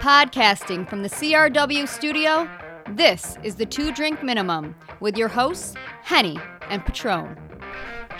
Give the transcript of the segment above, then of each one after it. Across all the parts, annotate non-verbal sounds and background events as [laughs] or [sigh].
Podcasting from the CRW studio, this is the Two Drink Minimum with your hosts, Henny and Petrone.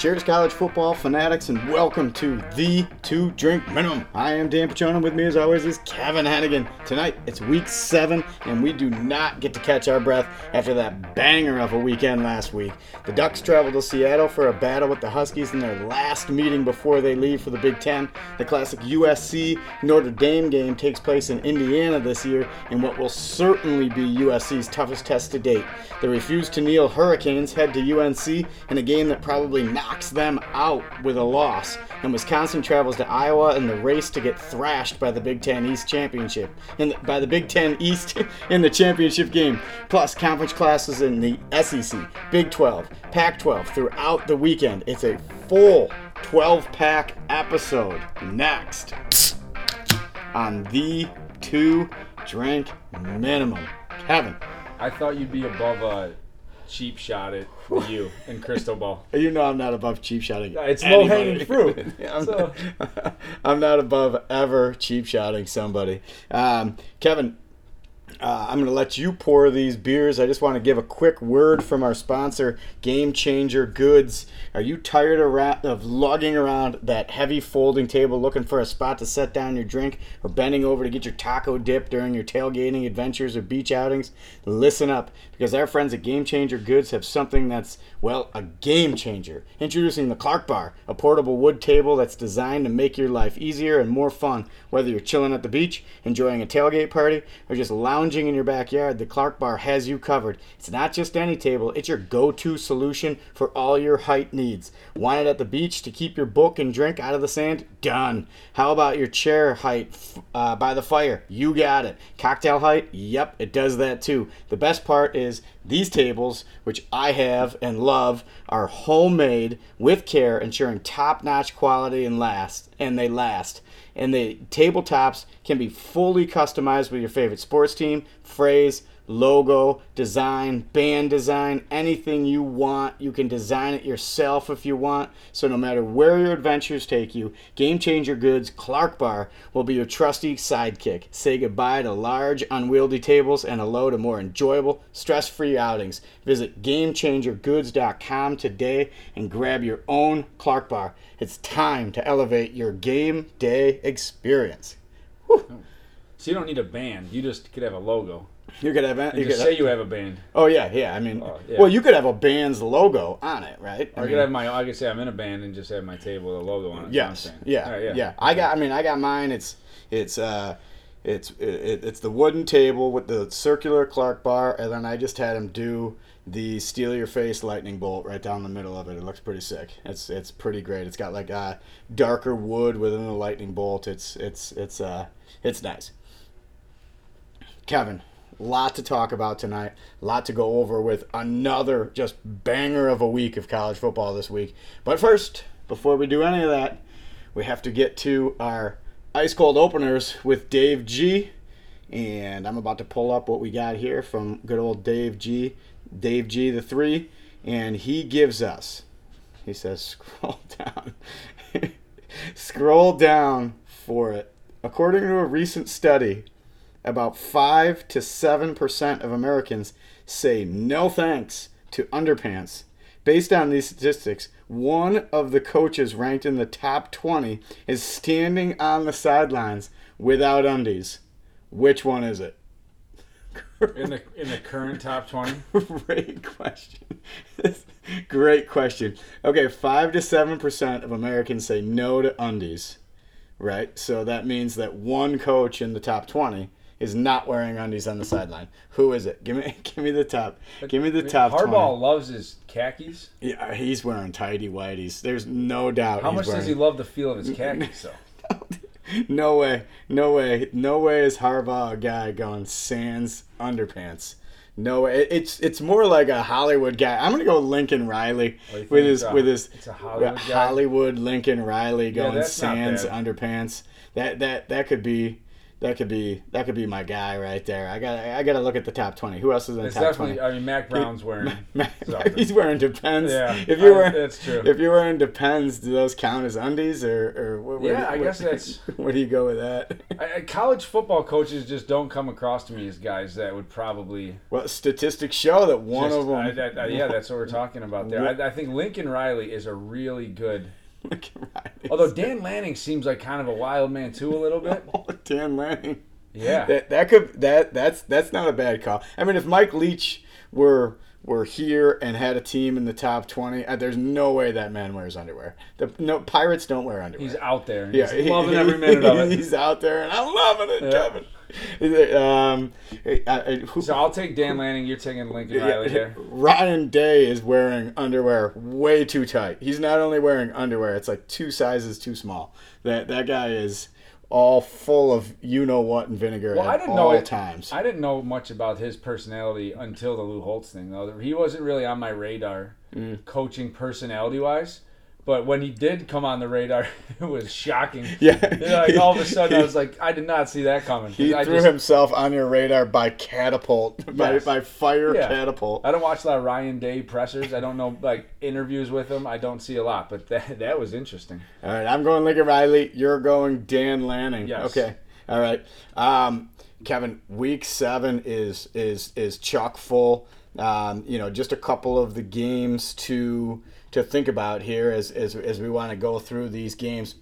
Cheers, college football fanatics, and welcome to the Two Drink Minimum. I am Dan Petrone. With me, as always, is Kevin Hannigan. Tonight, it's week seven, and we do not get to catch our breath after that banger of a weekend last week. The Ducks travel to Seattle for a battle with the Huskies in their last meeting before they leave for the Big Ten. The classic USC Notre Dame game takes place in Indiana this year in what will certainly be USC's toughest test to date. The refuse to kneel Hurricanes head to UNC in a game that probably knocks them out with a loss. And Wisconsin travels to Iowa in the race to get thrashed by the Big Ten East Championship, and by the Big Ten East [laughs] in the championship game. Plus, conference classes in the SEC, Big 12, Pac 12 throughout the weekend. It's a full 12 pack episode next on the two drink minimum. Kevin. I thought you'd be above a cheap shot at you and Crystal Ball. [laughs] You know I'm not above cheap shotting. It's low hanging fruit. [laughs] I'm, So- [laughs] I'm not above ever cheap shotting somebody. Um, Kevin, uh, I'm going to let you pour these beers. I just want to give a quick word from our sponsor, Game Changer Goods. Are you tired of, ra- of lugging around that heavy folding table looking for a spot to set down your drink or bending over to get your taco dip during your tailgating adventures or beach outings? Listen up, because our friends at Game Changer Goods have something that's, well, a game changer. Introducing the Clark Bar, a portable wood table that's designed to make your life easier and more fun. Whether you're chilling at the beach, enjoying a tailgate party, or just lounging in your backyard, the Clark Bar has you covered. It's not just any table, it's your go to solution for all your height needs. Want it at the beach to keep your book and drink out of the sand? Done. How about your chair height uh, by the fire? You got it. Cocktail height? Yep, it does that too. The best part is these tables, which I have and love, are homemade with care, ensuring top-notch quality and last, and they last. And the tabletops can be fully customized with your favorite sports team, phrase, logo, design, band design, anything you want. You can design it yourself if you want. So no matter where your adventures take you, Game Changer Goods Clark Bar will be your trusty sidekick. Say goodbye to large, unwieldy tables and hello to more enjoyable, stress-free outings. Visit GameChangerGoods.com today and grab your own Clark Bar. It's time to elevate your game day experience. So you don't need a band. You just could have a logo. You could have, you And could just have say you have a band. Oh yeah, yeah. I mean, Oh, yeah. well, you could have a band's logo on it, right? Or I could have my. I could say I'm in a band and just have my table with a logo on it. Yes. That's what I'm. Yeah. Right, yeah. I got. I mean, I got mine. It's it's uh, it's it, it's the wooden table with the circular Clark bar, and then I just had him do the steal your face lightning bolt right down the middle of it. It looks pretty sick. It's it's pretty great. It's got like a darker wood within the lightning bolt. It's it's it's uh it's nice. Kevin, lot to talk about tonight. A Lot to go over with another just banger of a week of college football this week. But first, before we do any of that, we have to get to our ice cold openers with Dave G. And I'm about to pull up what we got here from good old Dave G. Dave G. the three, and he gives us. He says, [laughs] scroll down. [laughs] scroll down for it. According to a recent study, about 5 to 7% of Americans say no thanks to underpants. Based on these statistics, one of the coaches ranked in the top 20 is standing on the sidelines without undies. Which one is it? In the in the current top twenty. [laughs] Great question. [laughs] Great question. Okay, 5 to 7% of Americans say no to undies, right? So that means that one coach in the top 20 is not wearing undies on the sideline. Who is it? Give me [laughs] give me the top. Give me the top Harbaugh 20. loves his khakis. Yeah, he's wearing tidy whities. There's no doubt. How much does he love the feel of his khakis? though? [laughs] No way, no way, no way is Harbaugh a guy going sans underpants. No way. It's it's more like a Hollywood guy. I'm gonna go Lincoln Riley with his a- with his Hollywood? Hollywood Lincoln Riley going not sans underpants. That that that could be that could be that could be my guy right there. I got I got to look at the top twenty. Who else is in the It's top twenty? I mean, Mack Brown's wearing. [laughs] [laughs] He's wearing Depends. Yeah, If you're I- wearing, that's true. If you're wearing Depends, do those count as undies or or what, Yeah, do- I guess that's- [laughs] Where do you go with that? I, college football coaches just don't come across to me as guys that would probably. Well, statistics show that one just- of them. I- I- yeah, that's what we're talking about there. I, I think Lincoln Riley is a really good. Although Dan Lanning seems like kind of a wild man too, a little bit. [laughs] Dan Lanning. Yeah. That that could that that's that's not a bad call. I mean, if Mike Leach were were here and had a team in the top twenty, uh, there's no way that man wears underwear. The no pirates don't wear underwear. He's out there. yeah, He's loving every minute of it. [laughs] He's out there, and I'm loving it, Yeah. Kevin. [laughs] Um, I- I- who- So I'll take Dan Lanning. You're taking Lincoln Riley here. [laughs] Ryan Day is wearing underwear way too tight. He's not only wearing underwear; it's like two sizes too small. That that guy is all full of you know what and vinegar Well, at I didn't all know it. times. I didn't know much about his personality until the Lou Holtz thing, though. He wasn't really on my radar, Mm. coaching personality wise. But when he did come on the radar, [laughs] it was shocking. [laughs] Yeah. Like all of a sudden, [laughs] I was like, I did not see that coming. He I threw just- himself on your radar by catapult, by, by fire Yeah. catapult. I don't watch a lot of Ryan Day pressers. I don't know like interviews with him. I don't see a lot, but that that was interesting. All right, I'm going Lincoln Riley. You're going Dan Lanning. Yes. Okay. All right. Um, Kevin, week seven is is is chock full. Um, you know, just a couple of the games to to think about here as as, as we want to go through these games.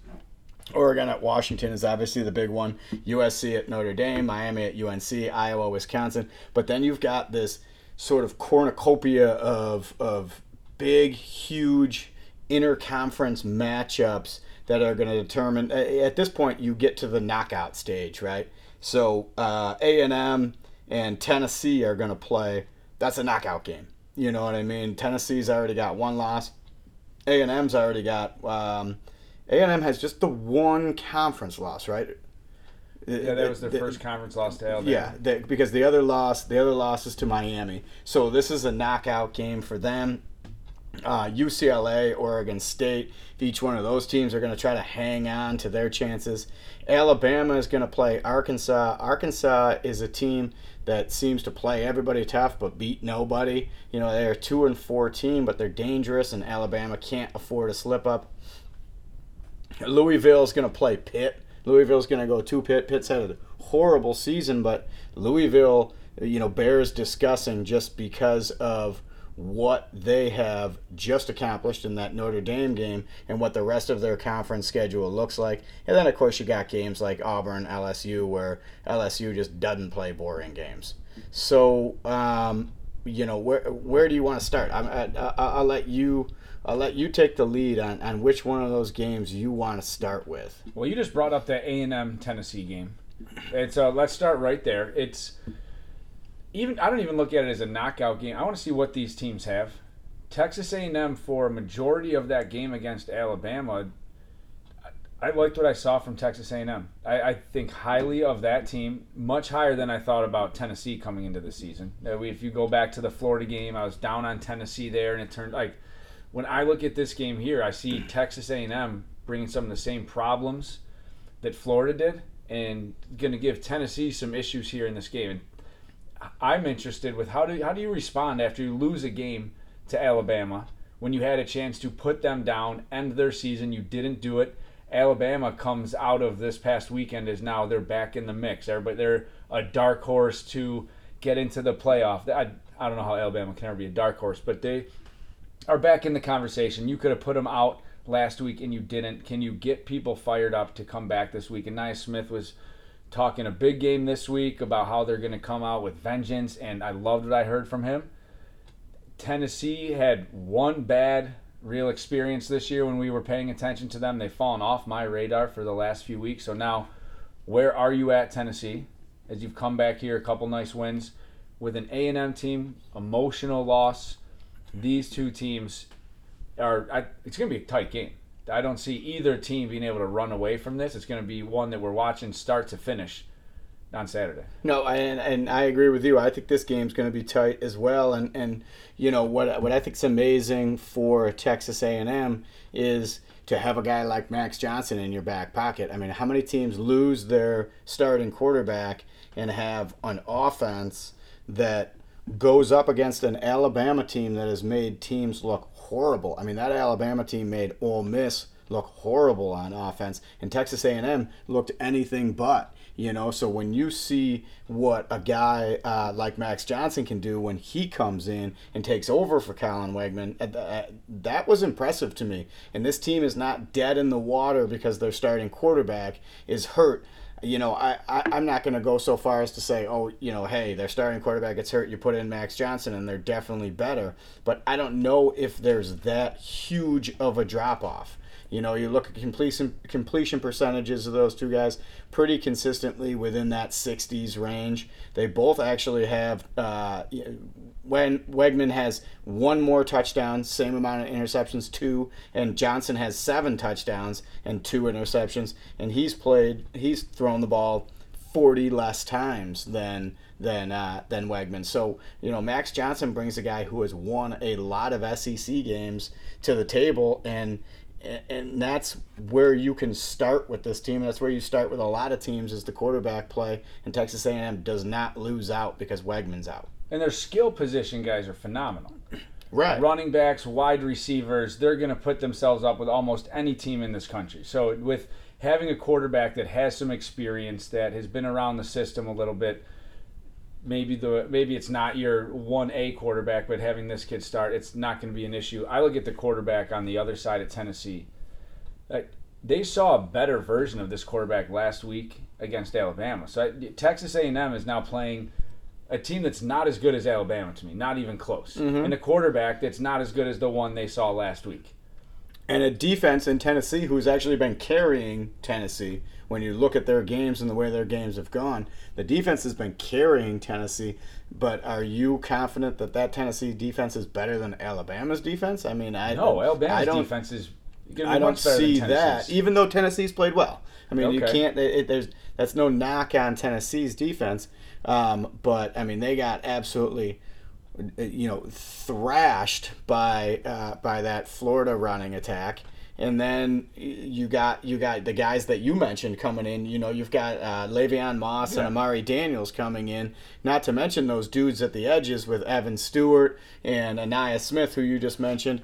Oregon at Washington is obviously the big one. USC at Notre Dame, Miami at UNC, Iowa, Wisconsin. But then you've got this sort of cornucopia of of big, huge interconference matchups that are going to determine. At this point, you get to the knockout stage, right? So uh, A and M and Tennessee are going to play. That's a knockout game. You know what I mean? Tennessee's already got one loss. A and M's already got. Um, A and M has just the one conference loss, right? Yeah, that was their The- first conference loss to Alabama. yeah, they, because the other loss, the other loss is to Miami. So this is a knockout game for them. Uh, UCLA, Oregon State, each one of those teams are going to try to hang on to their chances. Alabama is going to play Arkansas. Arkansas is a team that seems to play everybody tough but beat nobody. You know, they're two and four team, but they're dangerous, and Alabama can't afford a slip up. Louisville is going to play Pitt. Louisville's going to go to Pitt. Pitt's had a horrible season, but Louisville, you know, bears discussing just because of what they have just accomplished in that Notre Dame game and what the rest of their conference schedule looks like. And then, of course, you got games like Auburn, LSU, where LSU just doesn't play boring games. So, um, you know, where where do you want to start? I, I, I'll let you. I'll let you take the lead on, on which one of those games you want to start with. Well, you just brought up the A and M Tennessee game. It's uh, let's start right there. It's even I don't even look at it as a knockout game. I want to see what these teams have. Texas A&M for a majority of that game against Alabama. I, liked what I saw from Texas A&M. I, I think highly of that team, much higher than I thought about Tennessee coming into the season. If you go back to the Florida game, I was down on Tennessee there, and it turned like when I look at this game here, I see Texas A&M bringing some of the same problems that Florida did, and going to give Tennessee some issues here in this game. And I'm interested with how do how do you respond after you lose a game to Alabama when you had a chance to put them down, end their season, you didn't do it. Alabama comes out of this past weekend as now they're back in the mix. Everybody they're a dark horse to get into the playoff. I, I don't know how Alabama can ever be a dark horse, but they are back in the conversation. You could have put them out last week and you didn't. Can you get people fired up to come back this week? And Nia Smith was talking a big game this week about how they're going to come out with vengeance, and I loved what I heard from him. Tennessee had one bad real experience this year when we were paying attention to them. They've fallen off my radar for the last few weeks. So now, where are you at, Tennessee? As you've come back here, a couple nice wins with an A and M team, emotional loss. These two teams are. I, it's going to be a tight game. I don't see either team being able to run away from this. It's going to be one that we're watching start to finish on Saturday. No, and and I agree with you. I think this game's going to be tight as well. And and you know what what I think's amazing for Texas A and M is to have a guy like Max Johnson in your back pocket. I mean, how many teams lose their starting quarterback and have an offense that goes up against an Alabama team that has made teams look horrible? I mean, that Alabama team made Ole Miss look horrible on offense, and Texas A&M looked anything but. You know, so when you see what a guy uh, like Max Johnson can do when he comes in and takes over for Conner Weigman, uh, that was impressive to me. And this team is not dead in the water because their starting quarterback is hurt you know, I, I am not going to go so far as to say, oh, you know, hey, their starting quarterback gets hurt, you put in Max Johnson, and they're definitely better. But I don't know if there's that huge of a drop off. You know, you look at completion completion percentages of those two guys pretty consistently within that 60s range. They both actually have uh, when Weigman has one more touchdown, same amount of interceptions, two, and Johnson has seven touchdowns and two interceptions, and he's played, he's thrown the ball 40 less times than than uh, than Weigman. So you know, Max Johnson brings a guy who has won a lot of SEC games to the table, and and that's where you can start with this team. That's where you start with a lot of teams is the quarterback play, and Texas A&M does not lose out because Weigman's out. And their skill position guys are phenomenal. Right. Running backs, wide receivers, they're going to put themselves up with almost any team in this country. So with having a quarterback that has some experience, that has been around the system a little bit, maybe the maybe it's not your one A quarterback, but having this kid start, it's not going to be an issue. I look at the quarterback on the other side of Tennessee. Like they saw a better version of this quarterback last week against Alabama. So Texas A&M is now playing a team that's not as good as Alabama to me, not even close, mm-hmm. and a quarterback that's not as good as the one they saw last week. And a defense in Tennessee who's actually been carrying Tennessee when you look at their games and the way their games have gone. The defense has been carrying Tennessee, but are you confident that that Tennessee defense is better than Alabama's defense? I mean, I no, Alabama's I don't, defense is. I don't see that, even though Tennessee's played well. I mean, okay. you can't. It, there's that's no knock on Tennessee's defense, um, but I mean, they got absolutely you know thrashed by uh, by that Florida running attack and then you got you got the guys that you mentioned coming in. You know, you've got uh, Le'Veon Moss yeah. and Amari Daniels coming in. Not to mention those dudes at the edges with Evan Stewart and Ainias Smith, who you just mentioned.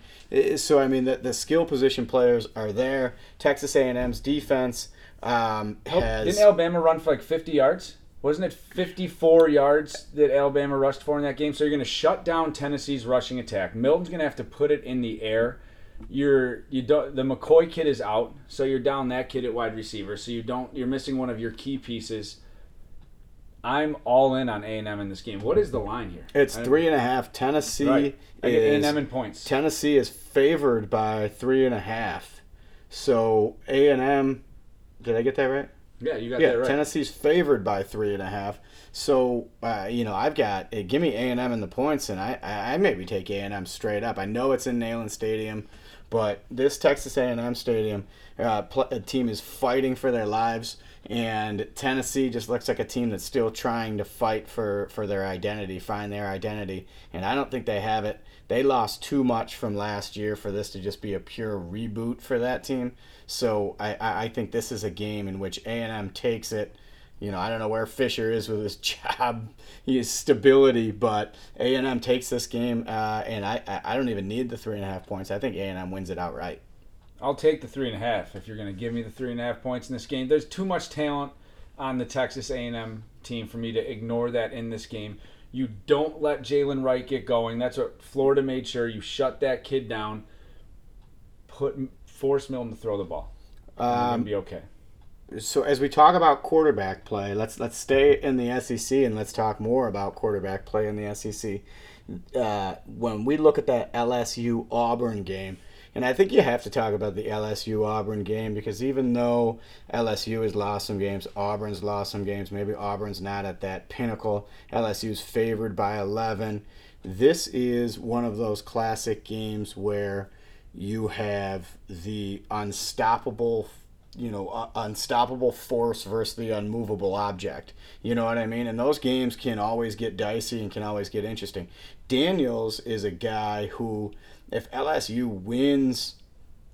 So I mean, the, the skill position players are there. Texas A&M's defense um, has. Didn't Alabama run for like 50 yards? Wasn't it 54 yards that Alabama rushed for in that game? So you're going to shut down Tennessee's rushing attack. Milton's going to have to put it in the air you're you don't the McCoy kid is out, so you're down that kid at wide receiver. So you don't you're missing one of your key pieces. I'm all in on A and M in this game. What is the line here? It's three and a half. Tennessee right. is A and M in points. Tennessee is favored by three and a half. So A and M, did I get that right? Yeah, you got yeah, that right. Tennessee's favored by three and a half. So uh, you know, I've got uh, give me A and M in the points, and I I maybe take A and M straight up. I know it's in Neyland Stadium. But this Texas A&M Stadium uh, pl- team is fighting for their lives, and Tennessee just looks like a team that's still trying to fight for, for their identity, find their identity, and I don't think they have it. They lost too much from last year for this to just be a pure reboot for that team. So I, I think this is a game in which A&M takes it you know, I don't know where Fisher is with his [laughs] job, his stability, but A and M takes this game, uh, and I, I don't even need the three and a half points. I think A and M wins it outright. I'll take the three and a half if you're going to give me the three and a half points in this game. There's too much talent on the Texas A&M team for me to ignore that in this game. You don't let Jaylen Wright get going. That's what Florida made sure. You shut that kid down. Put force Milton to throw the ball. Um, be okay so as we talk about quarterback play, let's let's stay in the SEC and let's talk more about quarterback play in the SEC. Uh, when we look at that LSU Auburn game, and I think you have to talk about the LSU Auburn game because even though LSU has lost some games, Auburn's lost some games. Maybe Auburn's not at that pinnacle. LSU's favored by 11. This is one of those classic games where you have the unstoppable you know, uh, unstoppable force versus the unmovable object. You know what I mean? And those games can always get dicey and can always get interesting. Daniels is a guy who, if LSU wins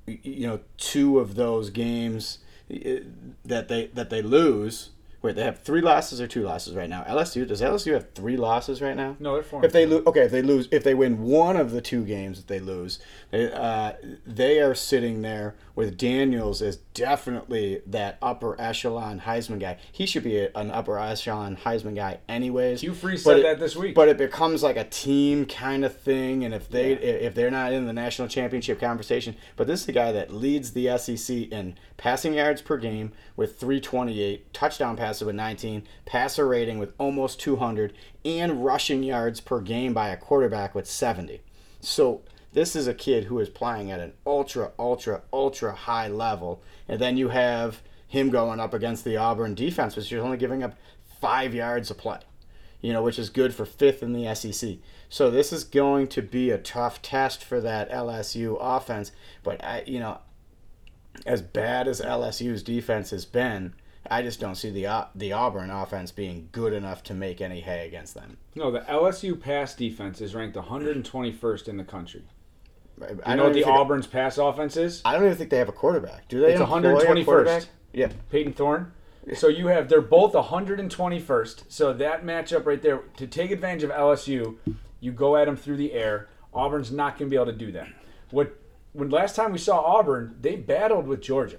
you know, two of those games that they that they lose. Wait, they have three losses or two losses right now. LSU does LSU have three losses right now? No, they're four. If they lose, okay, if they lose, if they win one of the two games that they lose, they, uh, they are sitting there with Daniels as definitely that upper echelon Heisman guy. He should be a, an upper echelon Heisman guy, anyways. Hugh Freeze said it- that this week. But it becomes like a team kind of thing, and if they if they're not in the national championship conversation, but this is the guy that leads the SEC in passing yards per game with 328, touchdown passes with 19, passer rating with almost 200, and rushing yards per game by a quarterback with 70. So this is a kid who is playing at an ultra, ultra, ultra high level, and then you have him going up against the Auburn defense, which is only giving up five yards a play you know, which is good for fifth in the SEC. So this is going to be a tough test for that LSU offense. But I, you know, as bad as LSU's defense has been, I just don't see the the Auburn offense being good enough to make any hay against them. no, the LSU pass defense is ranked 121st in the country. I, You I know what the Auburn's pass offense is? I don't even think they have a quarterback. Do they? It's 121st. Yeah. Payton Thorne. So you have they're both 121st. So that matchup right there to take advantage of LSU, you go at them through the air. Auburn's not going to be able to do that. What when last time we saw Auburn, they battled with Georgia.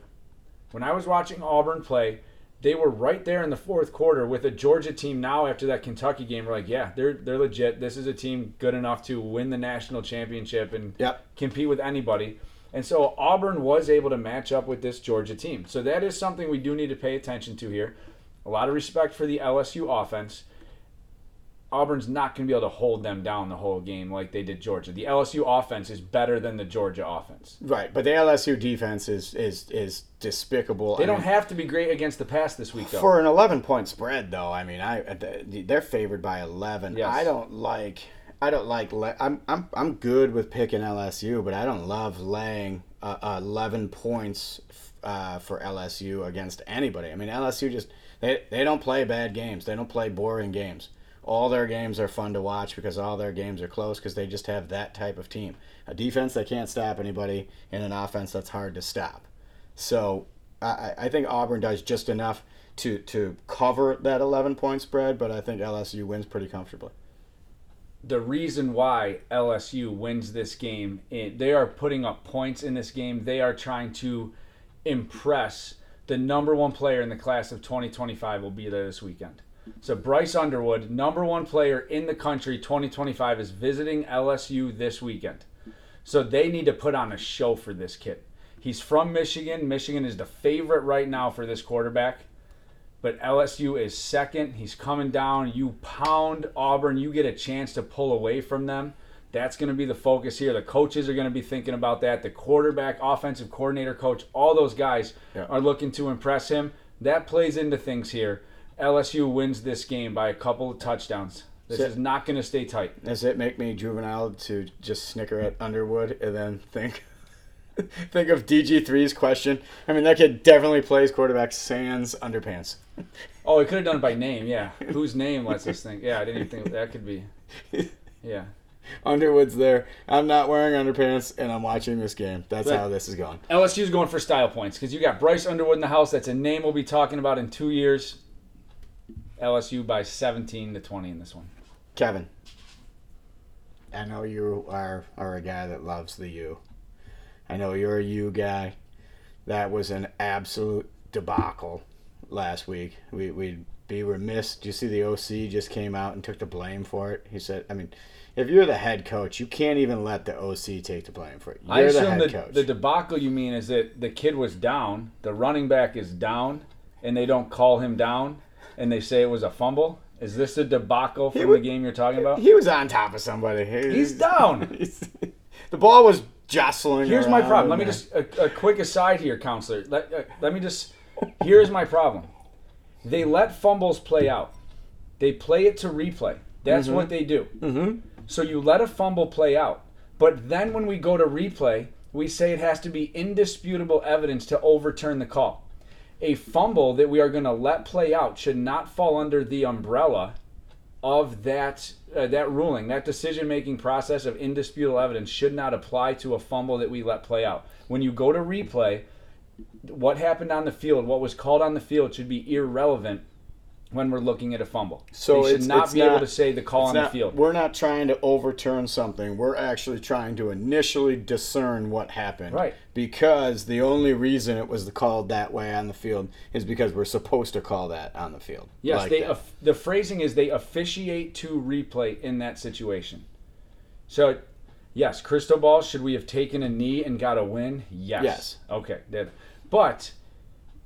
When I was watching Auburn play, they were right there in the fourth quarter with a Georgia team now after that Kentucky game. We're like, yeah, they're they're legit. This is a team good enough to win the national championship and Yep. compete with anybody. And so Auburn was able to match up with this Georgia team. So that is something we do need to pay attention to here. A lot of respect for the LSU offense. Auburn's not going to be able to hold them down the whole game like they did Georgia. The LSU offense is better than the Georgia offense. Right, but the LSU defense is is is despicable. They I don't mean, have to be great against the pass this week, though. for an 11 point spread though i mean i they're favored by 11 Yes. i don't like i don't like I'm, I'm i'm good with picking lsu but i don't love laying uh, 11 points uh, for lsu against anybody i mean lsu just they, they don't play bad games they don't play boring games all their games are fun to watch because all their games are close because they just have that type of team a defense that can't stop anybody and an offense that's hard to stop so I, I think Auburn does just enough to to cover that 11 point spread, but I think LSU wins pretty comfortably. the reason why LSU wins this game, they are putting up points in this game. They are trying to impress the number one player in the class of 2025 will be there this weekend. So Bryce Underwood, number one player in the country 2025 is visiting LSU this weekend. So they need to put on a show for this kid. He's from Michigan. Michigan is the favorite right now for this quarterback but LSU is second. He's coming down. You pound Auburn, you get a chance to pull away from them. That's going to be the focus here. The coaches are going to be thinking about that. The quarterback, offensive coordinator, coach, all those guys Yeah. are looking to impress him. That plays into things here. LSU wins this game by a couple of touchdowns. This is not going to stay tight. Does it make me juvenile to just snicker at Underwood and then think [laughs] think of DG3's question? I mean, that kid definitely plays quarterback sans underpants. [laughs] Oh, he could have done it by name. Yeah, whose name lets us think? Yeah, I didn't even think that could be. [laughs] Yeah. Underwood's there. I'm not wearing underpants and I'm watching this game. That's Right. how this is going. LSU's going for style points because you got Bryce Underwood in the house. That's a name we'll be talking about in two years. LSU by 17 to 20 in this one. Kevin, I know you are are a guy that loves the U. I know you're a U guy. That was an absolute debacle last week. We we'd be remiss. Did you see the OC just came out and took the blame for it? He said, I mean, if you're the head coach, you can't even let the OC take the blame for it. You're I the assume head the, coach. the debacle you mean is that the kid was down, the running back is down, and they don't call him down, and they say it was a fumble. Is this a debacle from wa- the game you're talking about? he was on top of somebody. He- He's down. [laughs] he's- the ball was jostling. Here's my problem. Let me just a, a quick aside here, counselor. Let uh, let me just. Here's my problem. They let fumbles play out. They play it to replay. That's what they do. Mhm. So you let a fumble play out, but then when we go to replay, we say it has to be indisputable evidence to overturn the call. A fumble that we are going to let play out should not fall under the umbrella of that uh, that ruling, that decision making process of indisputable evidence should not apply to a fumble that we let play out. When you go to replay, what happened on the field, what was called on the field, should be irrelevant when we're looking at a fumble. So they should it's- not be able to say the call on not- the field. We're not trying to overturn something. We're actually trying to initially discern what happened. Right. Because the only reason it was called that way on the field is because we're supposed to call that on the field. Yes, Like they of- the phrasing is they officiate to replay in that situation. So, yes, crystal ball. Should we have taken a knee and got a win? Yes. Yes. Okay. But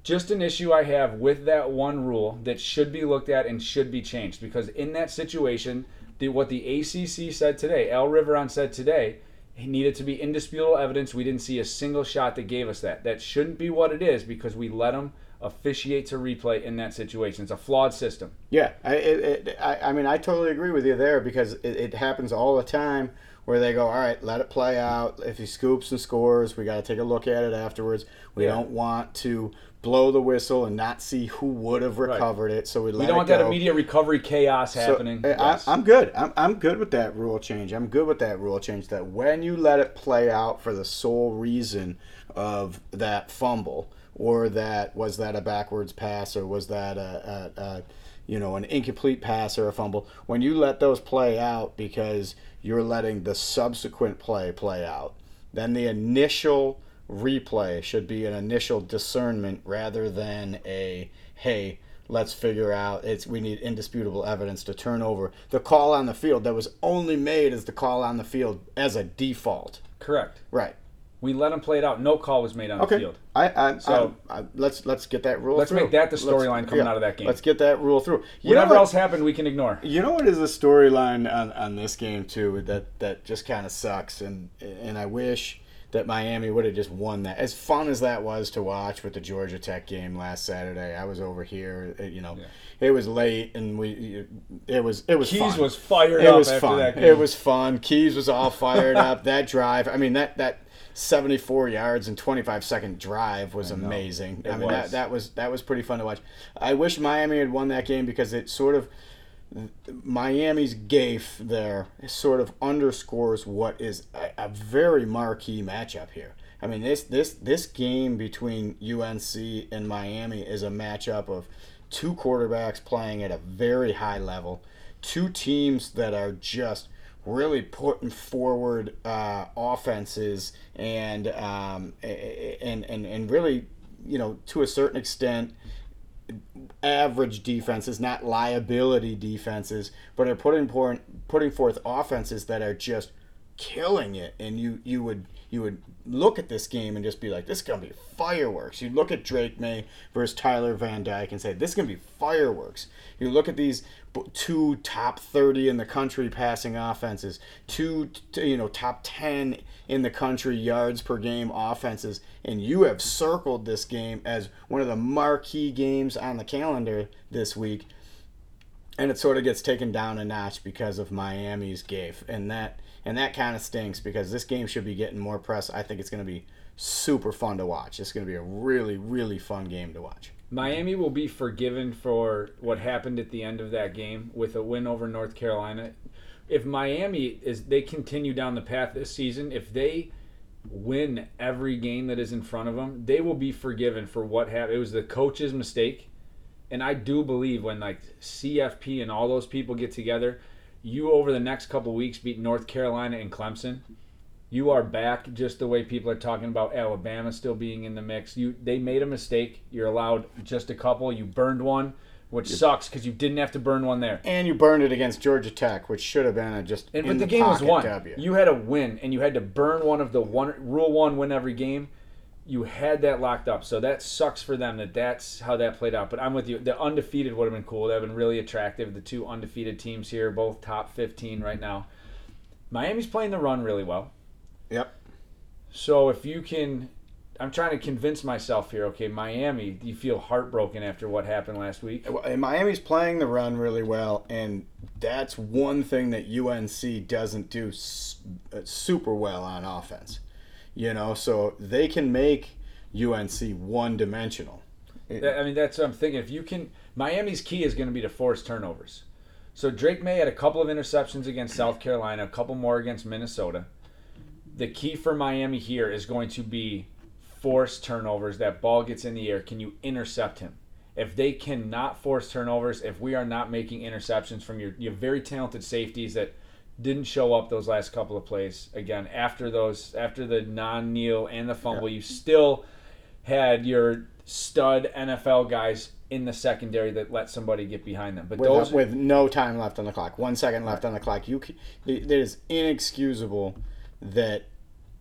just an issue I have with that one rule that should be looked at and should be changed because in that situation, the, what the ACC said today, Al Riveron said today, he needed to be indisputable evidence. We didn't see a single shot that gave us that. That shouldn't be what it is because we let them officiate to replay in that situation. It's a flawed system. Yeah, I, it, it, I, I mean, I totally agree with you there because it, it happens all the time where they go, all right, let it play out. If he scoops and scores, we got to take a look at it afterwards. We Yeah. don't want to blow the whistle and not see who would have recovered it, so we let We don't it want that immediate recovery chaos So, happening. Eh, I, Yes. I'm good. I'm, I'm good with that rule change. I'm good with that rule change. That when you let it play out for the sole reason of that fumble, or that was that a backwards pass, or was that a, a, a you know an incomplete pass or a fumble, when you let those play out because you're letting the subsequent play play out, then the initial replay should be an initial discernment rather than a hey let's figure out it's we need indisputable evidence to turn over the call on the field that was only made as the call on the field as a default Correct. right We let them play it out. No call was made on okay the field. I, I, So- I, I let's let's get that rule through Let's through. make that the storyline coming out of that game. let's get that rule through you Whatever what, else happened, we can ignore. you know what is a storyline on, on this game too that that just kind of sucks and and I wish that Miami would have just won that. As fun as that was to watch with the Georgia Tech game last Saturday, I was over here. uh, You know, it was late and we it was it was Keys fun. was fired it up was after fun. that game. It was fun. Keys was all fired up. That drive, I mean that that 74 yards and 25 second drive was amazing. I It mean that that was that was pretty fun to watch. I wish Miami had won that game because it sort of Miami's gaffe there sort of underscores what is a, a very marquee matchup here. I mean this this this game between UNC and Miami is a matchup of two quarterbacks playing at a very high level, two teams that are just really putting forward uh, offenses and um, and and and really you know to a certain extent average defenses, not liability defenses, but are putting putting forth offenses that are just killing it. And you you would you would look at this game and just be like, this is gonna be fireworks. You look at Drake Maye versus Tyler Van Dyke and say, this is gonna be fireworks. You look at these two top 30 in the country passing offenses, two you know top 10 in the country yards per game offenses, and you have circled this game as one of the marquee games on the calendar this week and it sort of gets taken down a notch because of Miami's gaffe, and that and that kind of stinks because this game should be getting more press. I think it's going to be super fun to watch. It's going to be a really really fun game to watch. Miami will be forgiven for what happened at the end of that game with a win over North Carolina. If Miami is they continue down the path this season, if they win every game that is in front of them, they will be forgiven for what happened. It was the coach's mistake. And I do believe when like CFP and all those people get together, you over the next couple weeks beat North Carolina and Clemson. You are back just the way people are talking about Alabama still being in the mix. You they made a mistake. You're allowed just a couple. You burned one, which sucks because you didn't have to burn one there. And you burned it against Georgia Tech, which should have been a just And but the, game was won. W. You had a win, and you had to burn one of the one rule one win every game. You had that locked up, so that sucks for them that that's how that played out. But I'm with you. The undefeated would have been cool. That would have been really attractive. The two undefeated teams here, both top 15 right now. Miami's playing the run really well. Yep. So if you can, I'm trying to convince myself here. Okay, Miami, do you feel heartbroken after what happened last week? And Miami's playing the run really well, and that's one thing that UNC doesn't do uh, super well on offense. You know, so they can make UNC one dimensional. I mean, that's what I'm thinking. If you can, Miami's key is going to be to force turnovers. So Drake Maye had a couple of interceptions against South Carolina, a couple more against Minnesota. The key for Miami here is going to be force turnovers. That ball gets in the air. Can you intercept him? If they cannot force turnovers, if we are not making interceptions from your, your very talented safeties that didn't show up those last couple of plays, again, after those after the non kneel and the fumble, you still had your stud NFL guys in the secondary that let somebody get behind them. But with, uh, those with no time left on the clock, one second left on the clock, you it is inexcusable that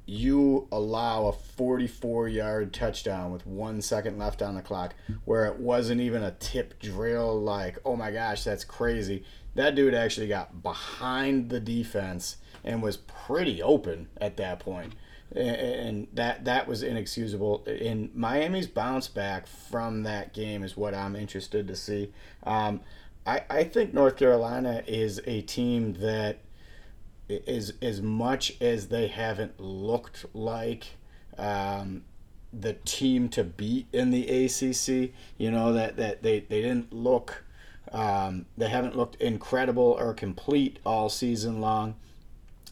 you allow a 44 yard touchdown with one second left on the clock where it wasn't even a tip drill like oh my gosh that's crazy. That dude actually got behind the defense and was pretty open at that point. And that that was inexcusable. In miami's bounce back from that game is what i'm interested to see. Um, I, I think north carolina is a team that is as much as they haven't looked like um, the team to beat in the ACC. You know that that they they didn't look. Um, they haven't looked incredible or complete all season long.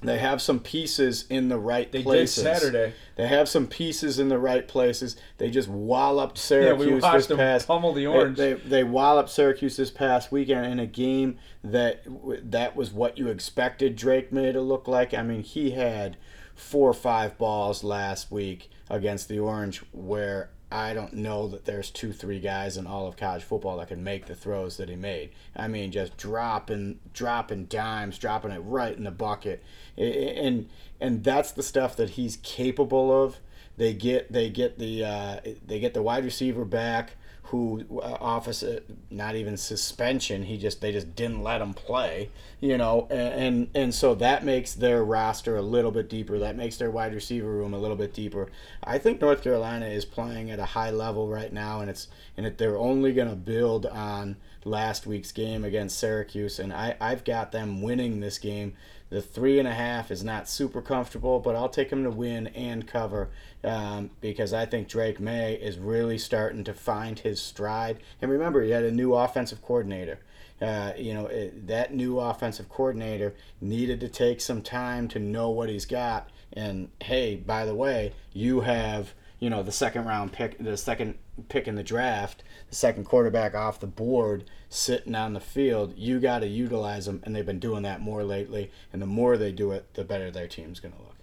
They have some pieces in the right they places. did Saturday. They have some pieces in the right places. They just walloped Syracuse Yeah, we watched this them past. pummel the they- orange. They, they walloped Syracuse this past weekend in a game that that was what you expected Drake Maye to look like. I mean, he had four or five balls last week against the Orange where I don't know that there's two, three guys in all of college football that can make the throws that he made. I mean, just dropping, dropping dimes, dropping it right in the bucket, and and that's the stuff that he's capable of. They get they get the uh, they get the wide receiver back who uh, office uh, not even suspension he just they just didn't let him play you know and, and and so that makes their roster a little bit deeper. That makes their wide receiver room a little bit deeper. I think north carolina is playing at a high level right now and it's and it, they're only going to build on last week's game against syracuse and i i've got them winning this game the three and a half is not super comfortable, but I'll take him to win and cover um, because I think Drake Maye is really starting to find his stride. And remember, he had a new offensive coordinator. Uh, you know, it, that new offensive coordinator needed to take some time to know what he's got. And hey, by the way, you have you know the second round pick, the second pick in the draft, the second quarterback off the board sitting on the field. You got to utilize them, and they've been doing that more lately. And the more they do it, the better their team's going to look.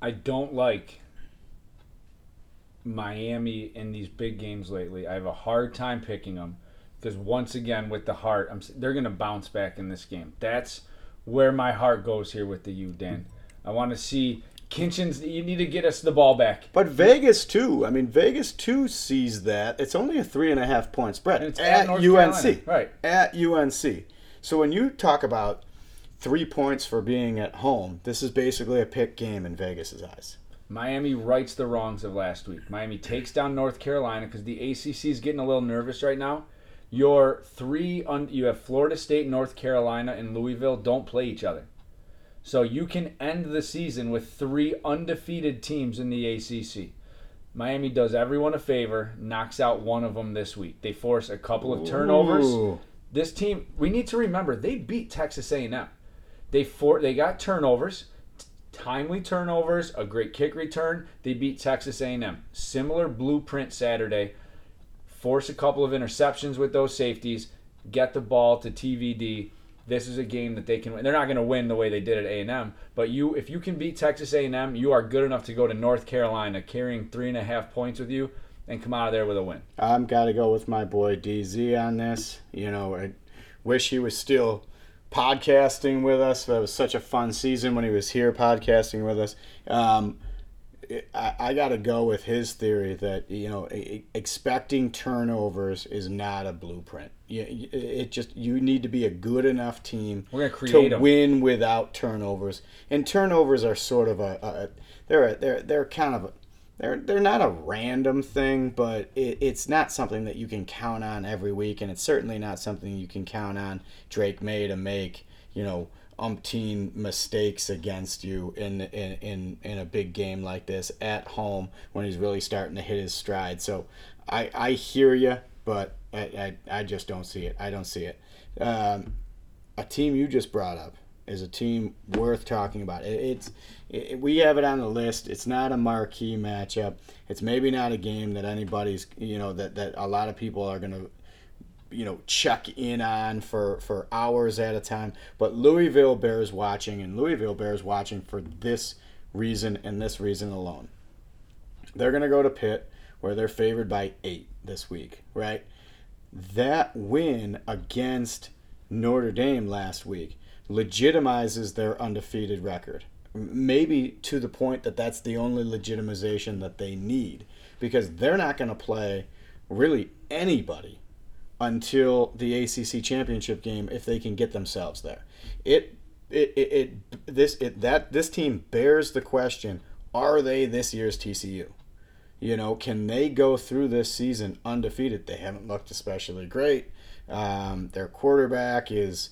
I don't like Miami in these big games lately. I have a hard time picking them because once again with the heart, I'm, they're going to bounce back in this game. That's where my heart goes here with the U, Dan. I want to see Kinchens. You need to get us the ball back. But Vegas too. I mean, Vegas too sees that it's only a three and a half point spread at, at UNC. Carolina, right. At UNC. So when you talk about three points for being at home, this is basically a pick game in Vegas's eyes. Miami rights the wrongs of last week. Miami takes down North Carolina because the ACC is getting a little nervous right now. Your three, un- you have Florida State, North Carolina, and Louisville don't play each other. So you can end the season with three undefeated teams in the ACC. Miami does everyone a favor, knocks out one of them this week. They force a couple of turnovers. Ooh. This team, we need to remember, they beat Texas A&M. They for they got turnovers, timely turnovers, a great kick return. They beat Texas A&M. Similar blueprint Saturday. Force a couple of interceptions with those safeties. Get the ball to TVD. This is a game that they can win. They're not going to win the way they did at A&M, but you, if you can beat Texas A&M, you are good enough to go to North Carolina carrying three and a half points with you and come out of there with a win. I'm got to go with my boy DZ on this. You know, I wish he was still podcasting with us. That was such a fun season when he was here podcasting with us. Um, I, I got to go with his theory that you know expecting turnovers is not a blueprint. You, it just you need to be a good enough team We're gonna create to 'em. win without turnovers. And turnovers are sort of a, a they're a, they're they're kind of a, they're they're not a random thing, but it, it's not something that you can count on every week, and it's certainly not something you can count on Drake Maye to make. You know, umpteen mistakes against you in in in, in a big game like this at home when he's really starting to hit his stride. So I I hear you, but I, I I just don't see it. I don't see it. Um, a team you just brought up is a team worth talking about. It, it's it, we have it on the list. It's not a marquee matchup. It's maybe not a game that anybody's you know that that a lot of people are to you know check in on for for hours at a time. But Louisville bears watching, and Louisville bears watching for this reason and this reason alone. They're going to go to Pitt, where they're favored by eight this week, right? That win against Notre Dame last week legitimizes their undefeated record. Maybe to the point that that's the only legitimization that they need because they're not going to play really anybody until the ACC championship game if they can get themselves there. It it, it, it this it that this team bears the question are they this year's TCU? You know, can they go through this season undefeated? They haven't looked especially great. Um, their quarterback is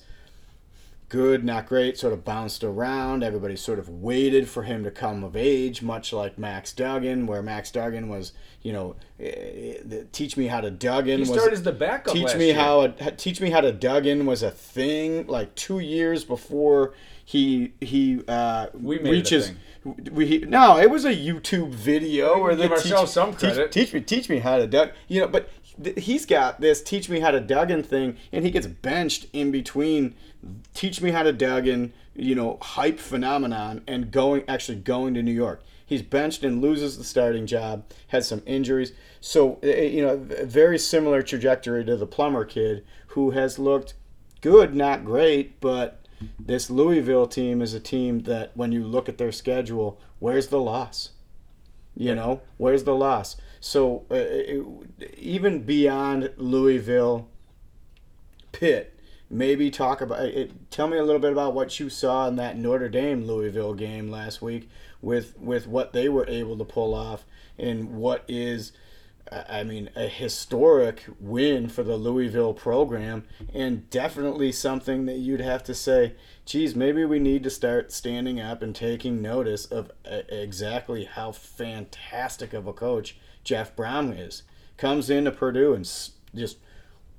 good, not great, sort of bounced around. Everybody sort of waited for him to come of age, much like Max Duggan, where Max Duggan was, you know, eh, eh, teach me how to Duggan. He was, started as the backup. teach me year. how a, teach me how to Duggan was a thing like two years before he he uh, We made reaches. We, he, no, it was a YouTube video We where they give teach, ourselves some teach- credit. Teach, me, teach me how to Dug. You know, but th- he's got this teach me how to Duggan thing, and he gets benched in between teach me how to Duggan, you know, hype phenomenon, and going actually going to New York. He's benched and loses the starting job, has some injuries. So, eh, eh, you know, very similar trajectory to the Plummer kid who has looked good, not great, but this Louisville team is a team that when you look at their schedule, where's the loss? You know, where's the loss? So, uh, it, even beyond Louisville, Pitt, maybe talk about it. Tell me a little bit about what you saw in that Notre Dame Louisville game last week with with what they were able to pull off and what is. I mean, a historic win for the Louisville program, and definitely something that you'd have to say, geez, maybe we need to start standing up and taking notice of uh, exactly how fantastic of a coach Jeff Brohm is. Comes into Purdue and just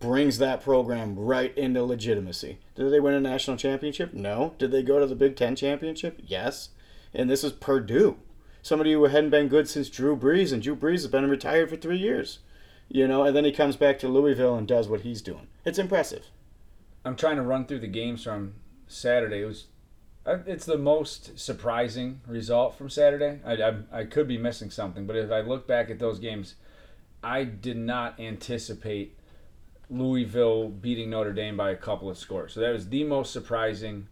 brings that program right into legitimacy. Did they win a national championship? No. Did they go to the Big Ten championship? Yes. And this is Purdue, somebody who hadn't been good since Drew Brees, and Drew Brees has been retired for three years. You know, and then he comes back to Louisville and does what he's doing. It's impressive. I'm trying to run through the games from Saturday. It was, it's the most surprising result from Saturday. I, I, I could be missing something, but if I look back at those games, I did not anticipate Louisville beating Notre Dame by a couple of scores. So that was the most surprising.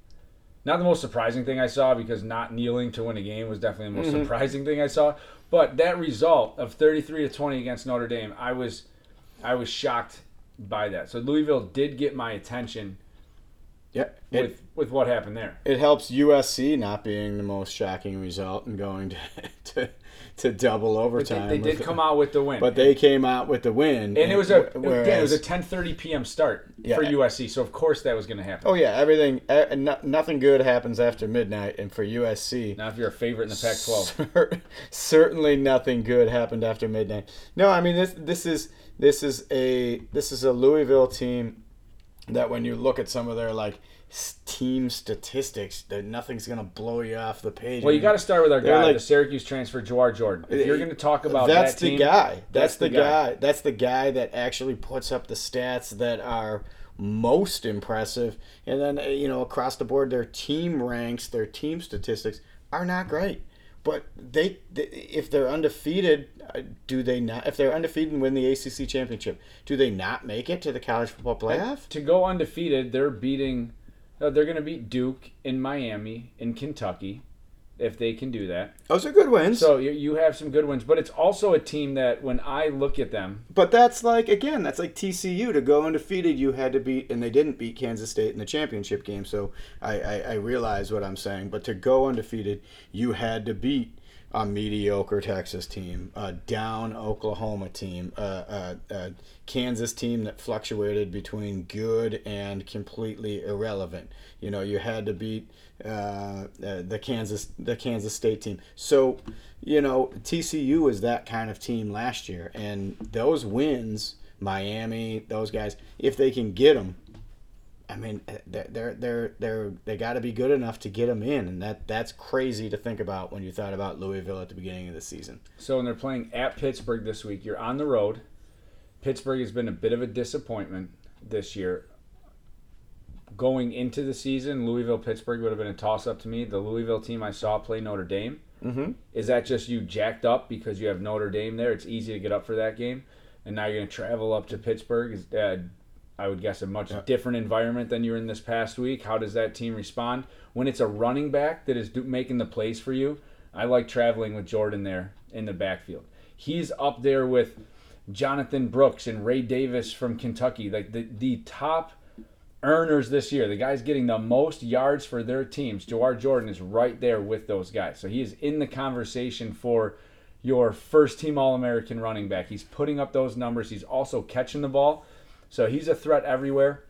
Not the most surprising thing I saw because not kneeling to win a game was definitely the most mm-hmm. surprising thing I saw. But that result of 33 to 20 against Notre Dame, I was I was shocked by that. So Louisville did get my attention Yeah. It, with with what happened there. it helps USC not being the most shocking result and going to [laughs] to, to double overtime. they, they did come out with the win. But they came out with the win. and it was a whereas- it was a 10:30 p.m. start Yeah. for USC. So of course that was going to happen. Oh yeah, everything. Nothing good happens after midnight, and for USC, Now if you're a favorite in the Pac-12, [laughs] certainly nothing good happened after midnight. No, I mean this. This is this is a this is a Louisville team that when you look at some of their like team statistics, that nothing's gonna blow you off the page. well, you got to start with our guy, like- the Syracuse transfer, Jawhar Jordan. If you're going to talk about that's that the team, guy. That's, the, the guy. guy. That's the guy that actually puts up the stats that are most impressive. And then uh, you know across the board, their team ranks, their team statistics are not great. But they, if they're undefeated, do they not? If they're undefeated and win the ACC championship, do they not make it to the college football playoff? to go undefeated, they're beating. uh, They're going to beat Duke in Miami in Kentucky, if they can do that. Those are good wins. So you, you have some good ones, but it's also a team that when I look at them, But that's like again, that's like TCU to go undefeated. You had to beat, and they didn't beat Kansas State in the championship game. So I, I, I realize what I'm saying. But to go undefeated, you had to beat a mediocre Texas team, a down Oklahoma team, a, a, a Kansas team that fluctuated between good and completely irrelevant. You know, you had to beat uh, uh, the Kansas the Kansas State team. So, you know, TCU was that kind of team last year, and those wins, Miami, those guys, if they can get them, I mean, they're they're they're, they're they got to be good enough to get them in, and that that's crazy to think about when you thought about Louisville at the beginning of the season. So when they're playing at Pittsburgh this week, you're on the road. Pittsburgh has been a bit of a disappointment this year. Going into the season, Louisville Pittsburgh would have been a toss up to me. The Louisville team I saw play Notre Dame. Mm-hmm. Is that just you jacked up because you have Notre Dame there? It's easy to get up for that game, and now you're going to travel up to Pittsburgh. Is uh, I would guess a much Yeah. different environment than you were in this past week. How does that team respond when it's a running back that is do- making the plays for you? I like traveling with Jordan there in the backfield. He's up there with Jonathan Brooks and Ray Davis from Kentucky, like the the top earners this year. The guys getting the most yards for their teams. Jawhar Jordan is right there with those guys. So he is in the conversation for your first team All American running back. He's putting up those numbers. He's also catching the ball. So he's a threat everywhere.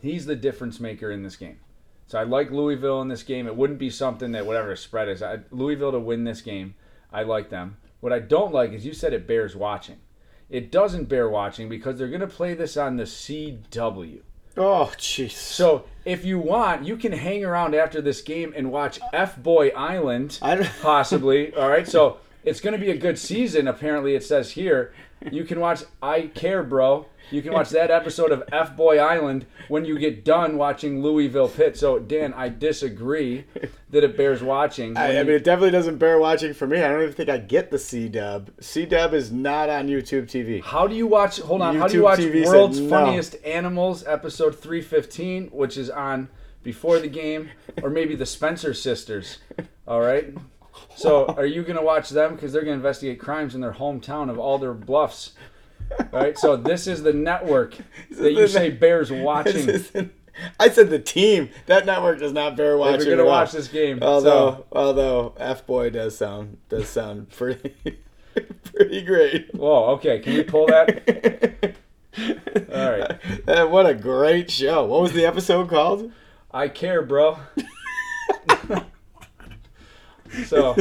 He's the difference maker in this game. So I like Louisville in this game. It wouldn't be something that whatever spread is. I, Louisville to win this game. I like them. What I don't like is you said it bears watching. It doesn't bear watching because they're going to play this on the CW. Oh, jeez. So if you want, you can hang around after this game and watch F Boy Island, I don't- possibly. All right, so it's going to be a good season. Apparently, it says here. You can watch I Care, bro. You can watch that episode of F Boy Island when you get done watching Louisville Pitt. So Dan, I disagree that it bears watching. I, I mean, it definitely doesn't bear watching for me. I don't even think I get the C Dub. C Dub is not on YouTube TV. How do you watch? Hold on. how do you YouTube watch TV World's no. Funniest Animals episode three fifteen, which is on before the game, or maybe the Spencer Sisters? All right. So are you gonna watch them because they're gonna investigate crimes in their hometown of Alder Bluffs? All right. So this is the network that you say bears [laughs] watching. I said the team. That network does not bear watching. you're gonna watch this game, Although, so, although F boy does sound does sound [laughs] pretty pretty great. whoa, okay, can we pull that? [laughs] All right. Uh, what a great show! What was the episode called? I care, bro. So,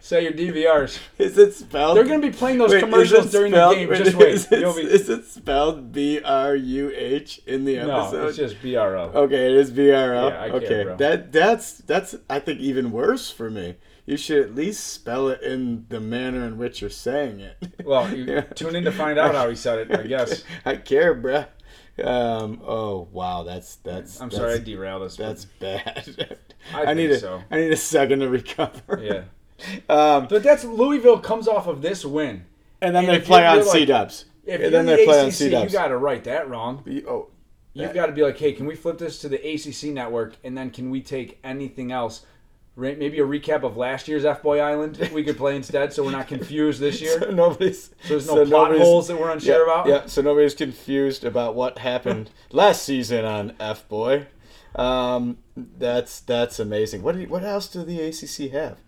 say your DVRs. [laughs] Is it spelled? They're going to be playing those Wait, commercials during spelled- the game. [laughs] wait, Just wait. Is it, be, is it spelled B R U H in the episode? no, it's just BRO. Okay, it is B R O. Yeah, I care, okay, that that's that's I think even worse for me. You should at least spell it in the manner in which you're saying it. Well, you [laughs] Yeah. tune in to find out how he said it, I guess. I care, bruh. Um. Oh wow, that's that's. I'm that's, sorry I derailed us. That's bad. I I, need a so. I need a second to recover. Yeah. [laughs] Um. But that's Louisville comes off of this win. And then And they play on C Dubs. If you're then the they play on you C-dubs. You got to write that wrong. Oh, You've got to be like, hey, can we flip this to the ACC network, and then can we take anything else? Maybe a recap of last year's F Boy Island we could play instead, so we're not confused this [laughs] year. So nobody's. So there's no so plot holes that we're unsure yeah, about. Yeah, so nobody's confused about what happened [laughs] last season on F Boy. Um, that's that's amazing. What do you, what else do the ACC have?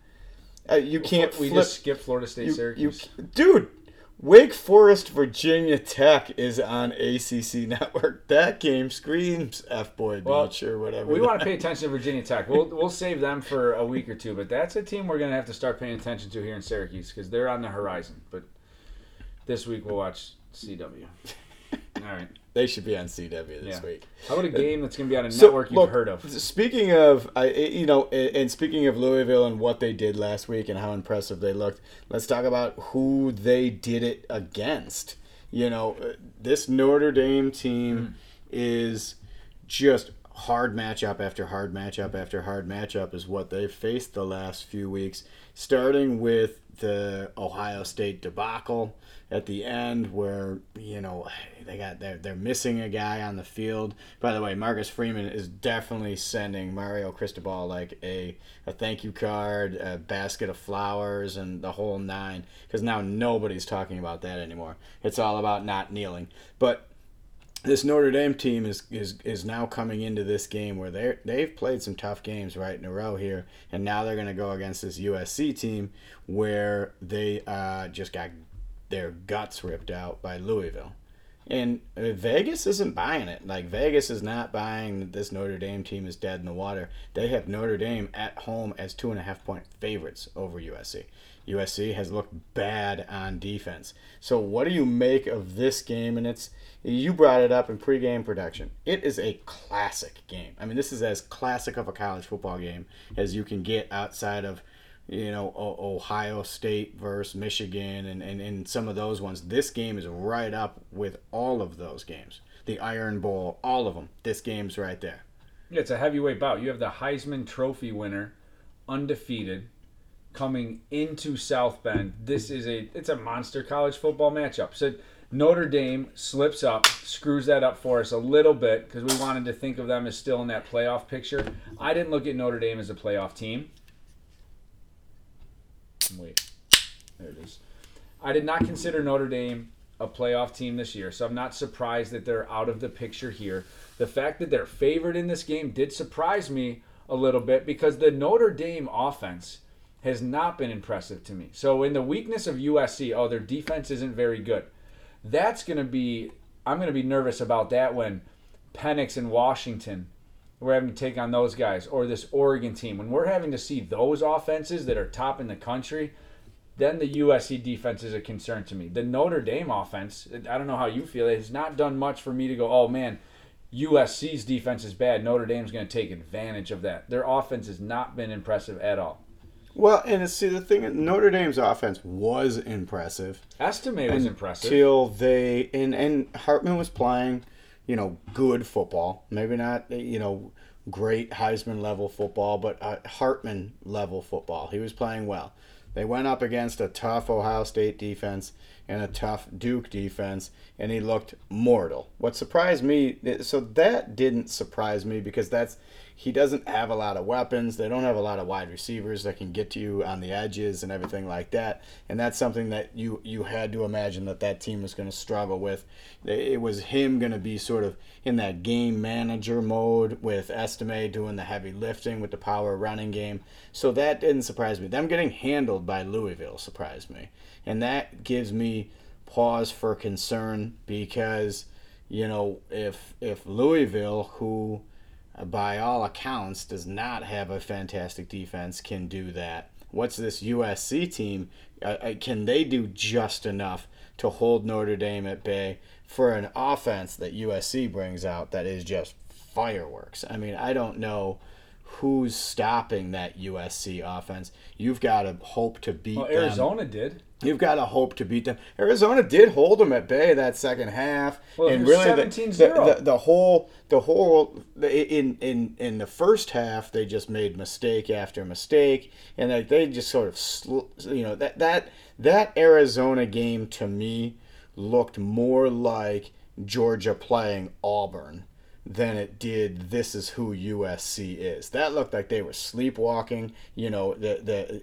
Uh, you can't we flip. just skip Florida State, you, you, Syracuse. dude, Wake Forest Virginia Tech is on ACC [laughs] Network. That game screams F Boy Well, Beach or whatever. we want to [laughs] pay attention to Virginia Tech. We'll we'll save them for a week or two, but that's a team we're gonna have to start paying attention to here in Syracuse because they're on the horizon. But this week we'll watch CW. [laughs] All right. They should be on CW this Yeah. week. How about a game that's gonna be on a So, network you've look, heard of? Speaking of, I you know, and speaking of Louisville and what they did last week and how impressive they looked, let's talk about who they did it against. You know, uh, this Notre Dame team Mm-hmm. is just hard matchup after hard matchup after hard matchup is what they've faced the last few weeks, starting with the Ohio State debacle at the end where you know they got they're, they're missing a guy on the field. By the way marcus freeman is definitely sending mario cristobal like a, a thank you card a basket of flowers and the whole nine because now nobody's talking about that anymore. It's all about not kneeling. But this Notre Dame team is, is is now coming into this game where they they've played some tough games right in a row here, and now they're going to go against this USC team where they uh, just got their guts ripped out by Louisville. And uh, Vegas isn't buying it. Like Vegas is not buying that this Notre Dame team is dead in the water. They have Notre Dame at home as two and a half point favorites over USC. USC has looked bad on defense. So what do you make of this game? And it's you brought it up in pregame production. It is a classic game. I mean, this is as classic of a college football game as you can get outside of you know Ohio State versus Michigan and, and, and some of those ones. This game is right up with all of those games. The Iron Bowl, all of them. This game's right there. Yeah, it's a heavyweight bout. You have the Heisman Trophy winner, undefeated, coming into South Bend. This is a it's a monster college football matchup. So Notre Dame slips up, screws that up for us a little bit because we wanted to think of them as still in that playoff picture. I didn't look at Notre Dame as a playoff team. Wait, there it is. I did not consider Notre Dame a playoff team this year, so I'm not surprised that they're out of the picture here. The fact that they're favored in this game did surprise me a little bit because the Notre Dame offense has not been impressive to me. So in the weakness of USC, oh, their defense isn't very good. That's going to be I'm going to be nervous about that when Penix and Washington we're having to take on those guys or this Oregon team. When we're having to see those offenses that are top in the country, then the USC defense is a concern to me. The Notre Dame offense, I don't know how you feel, it has not done much for me to go, oh man, USC's defense is bad. Notre Dame's going to take advantage of that. Their offense has not been impressive at all. Well, and see the thing, Notre Dame's offense was impressive. Estime was impressive until they and and Hartman was playing, you know, good football. Maybe not, you know, great Heisman level football, but uh, Hartman level football. He was playing well. They went up against a tough Ohio State defense and a tough Duke defense, and he looked mortal. What surprised me, so that didn't surprise me because that's he doesn't have a lot of weapons. They don't have a lot of wide receivers that can get to you on the edges and everything like that. And that's something that you you had to imagine that that team was going to struggle with. It was him going to be sort of in that game manager mode with Estime doing the heavy lifting with the power running game. So that didn't surprise me. Them getting handled by Louisville surprised me. And that gives me pause for concern because you know if if Louisville who by all accounts, does not have a fantastic defense, can do that. What's this USC team? Uh, uh, can they do just enough to hold Notre Dame at bay for an offense that USC brings out that is just fireworks? I mean, I don't know who's stopping that USC offense. You've got to hope to beat them. well, Arizona them. did. You've got to hope to beat them. Arizona did hold them at bay that second half, well, and really the, the, the, the, whole the whole in in in the first half they just made mistake after mistake, and they, they just sort of you know that that that Arizona game to me looked more like Georgia playing Auburn than it did this is who USC is. That looked like they were sleepwalking. You know, the the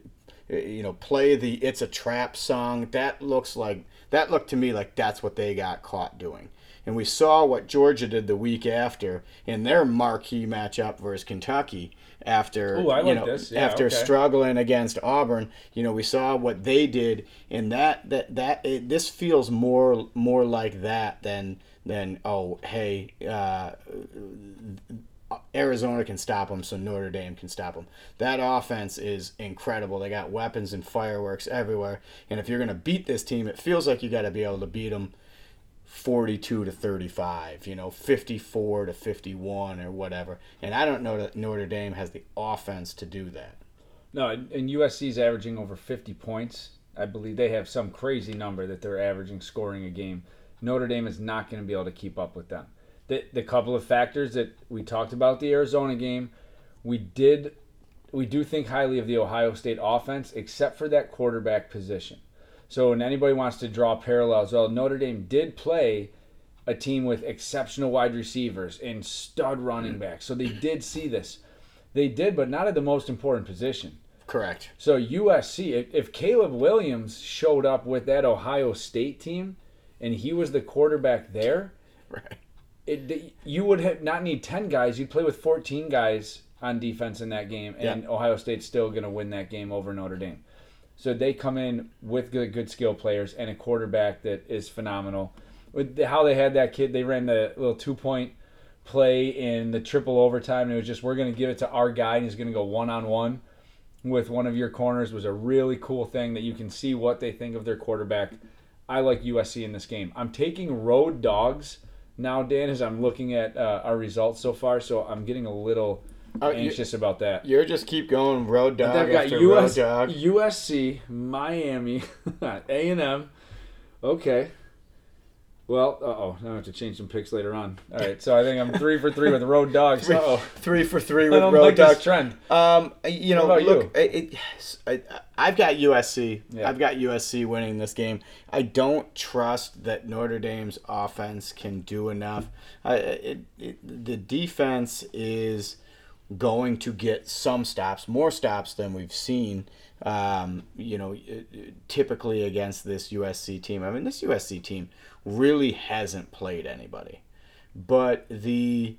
you know, play the "It's a Trap" song. That looks like that looked to me like that's what they got caught doing. And we saw what Georgia did the week after in their marquee matchup versus Kentucky after Ooh, you like know yeah, after okay. struggling against Auburn. You know, we saw what they did in that that that it, this feels more more like that than than oh hey uh, Arizona can stop them, so Notre Dame can stop them. That offense is incredible. They got weapons and fireworks everywhere. And if you're going to beat this team, it feels like you got to be able to beat them 42 to 35, you know, 54 to 51 or whatever. And I don't know that Notre Dame has the offense to do that. No, and USC is averaging over 50 points. I believe they have some crazy number that they're averaging scoring a game. Notre Dame is not going to be able to keep up with them the, the couple of factors that we talked about the Arizona game, we did we do think highly of the Ohio State offense, except for that quarterback position. So when anybody wants to draw parallels, well, Notre Dame did play a team with exceptional wide receivers and stud running mm. backs. So they did see this. They did, but not at the most important position. Correct. So USC, if, if Caleb Williams showed up with that Ohio State team and he was the quarterback there, [laughs] right it, you would have not need 10 guys. You'd play with 14 guys on defense in that game, and yeah. Ohio State's still going to win that game over Notre Dame. So they come in with good, good skill players and a quarterback that is phenomenal. With the, how they had that kid, they ran the little two point play in the triple overtime, and it was just we're going to give it to our guy, and he's going to go one on one. with one of your corners was a really cool thing that you can see what they think of their quarterback. I like USC in this game. I'm taking road dogs now, Dan, as I'm looking at uh, our results so far. So I'm getting a little you- anxious about that. You're just keep going road dog They've got US, road dog. USC, Miami, [laughs] A and M. Okay. Well, uh oh, I have to change some picks later on. All right, so I think I'm three for three with road dogs. Uh oh, Three for three with road like dog. this trend. Um, you know, look, it, it, I, I've got USC. Yeah. I've got USC winning this game. I don't trust that Notre Dame's offense can do enough. I, it, it, the defense is going to get some stops, more stops than we've seen. Um, you know, typically against this USC team. I mean, this USC team really hasn't played anybody, but the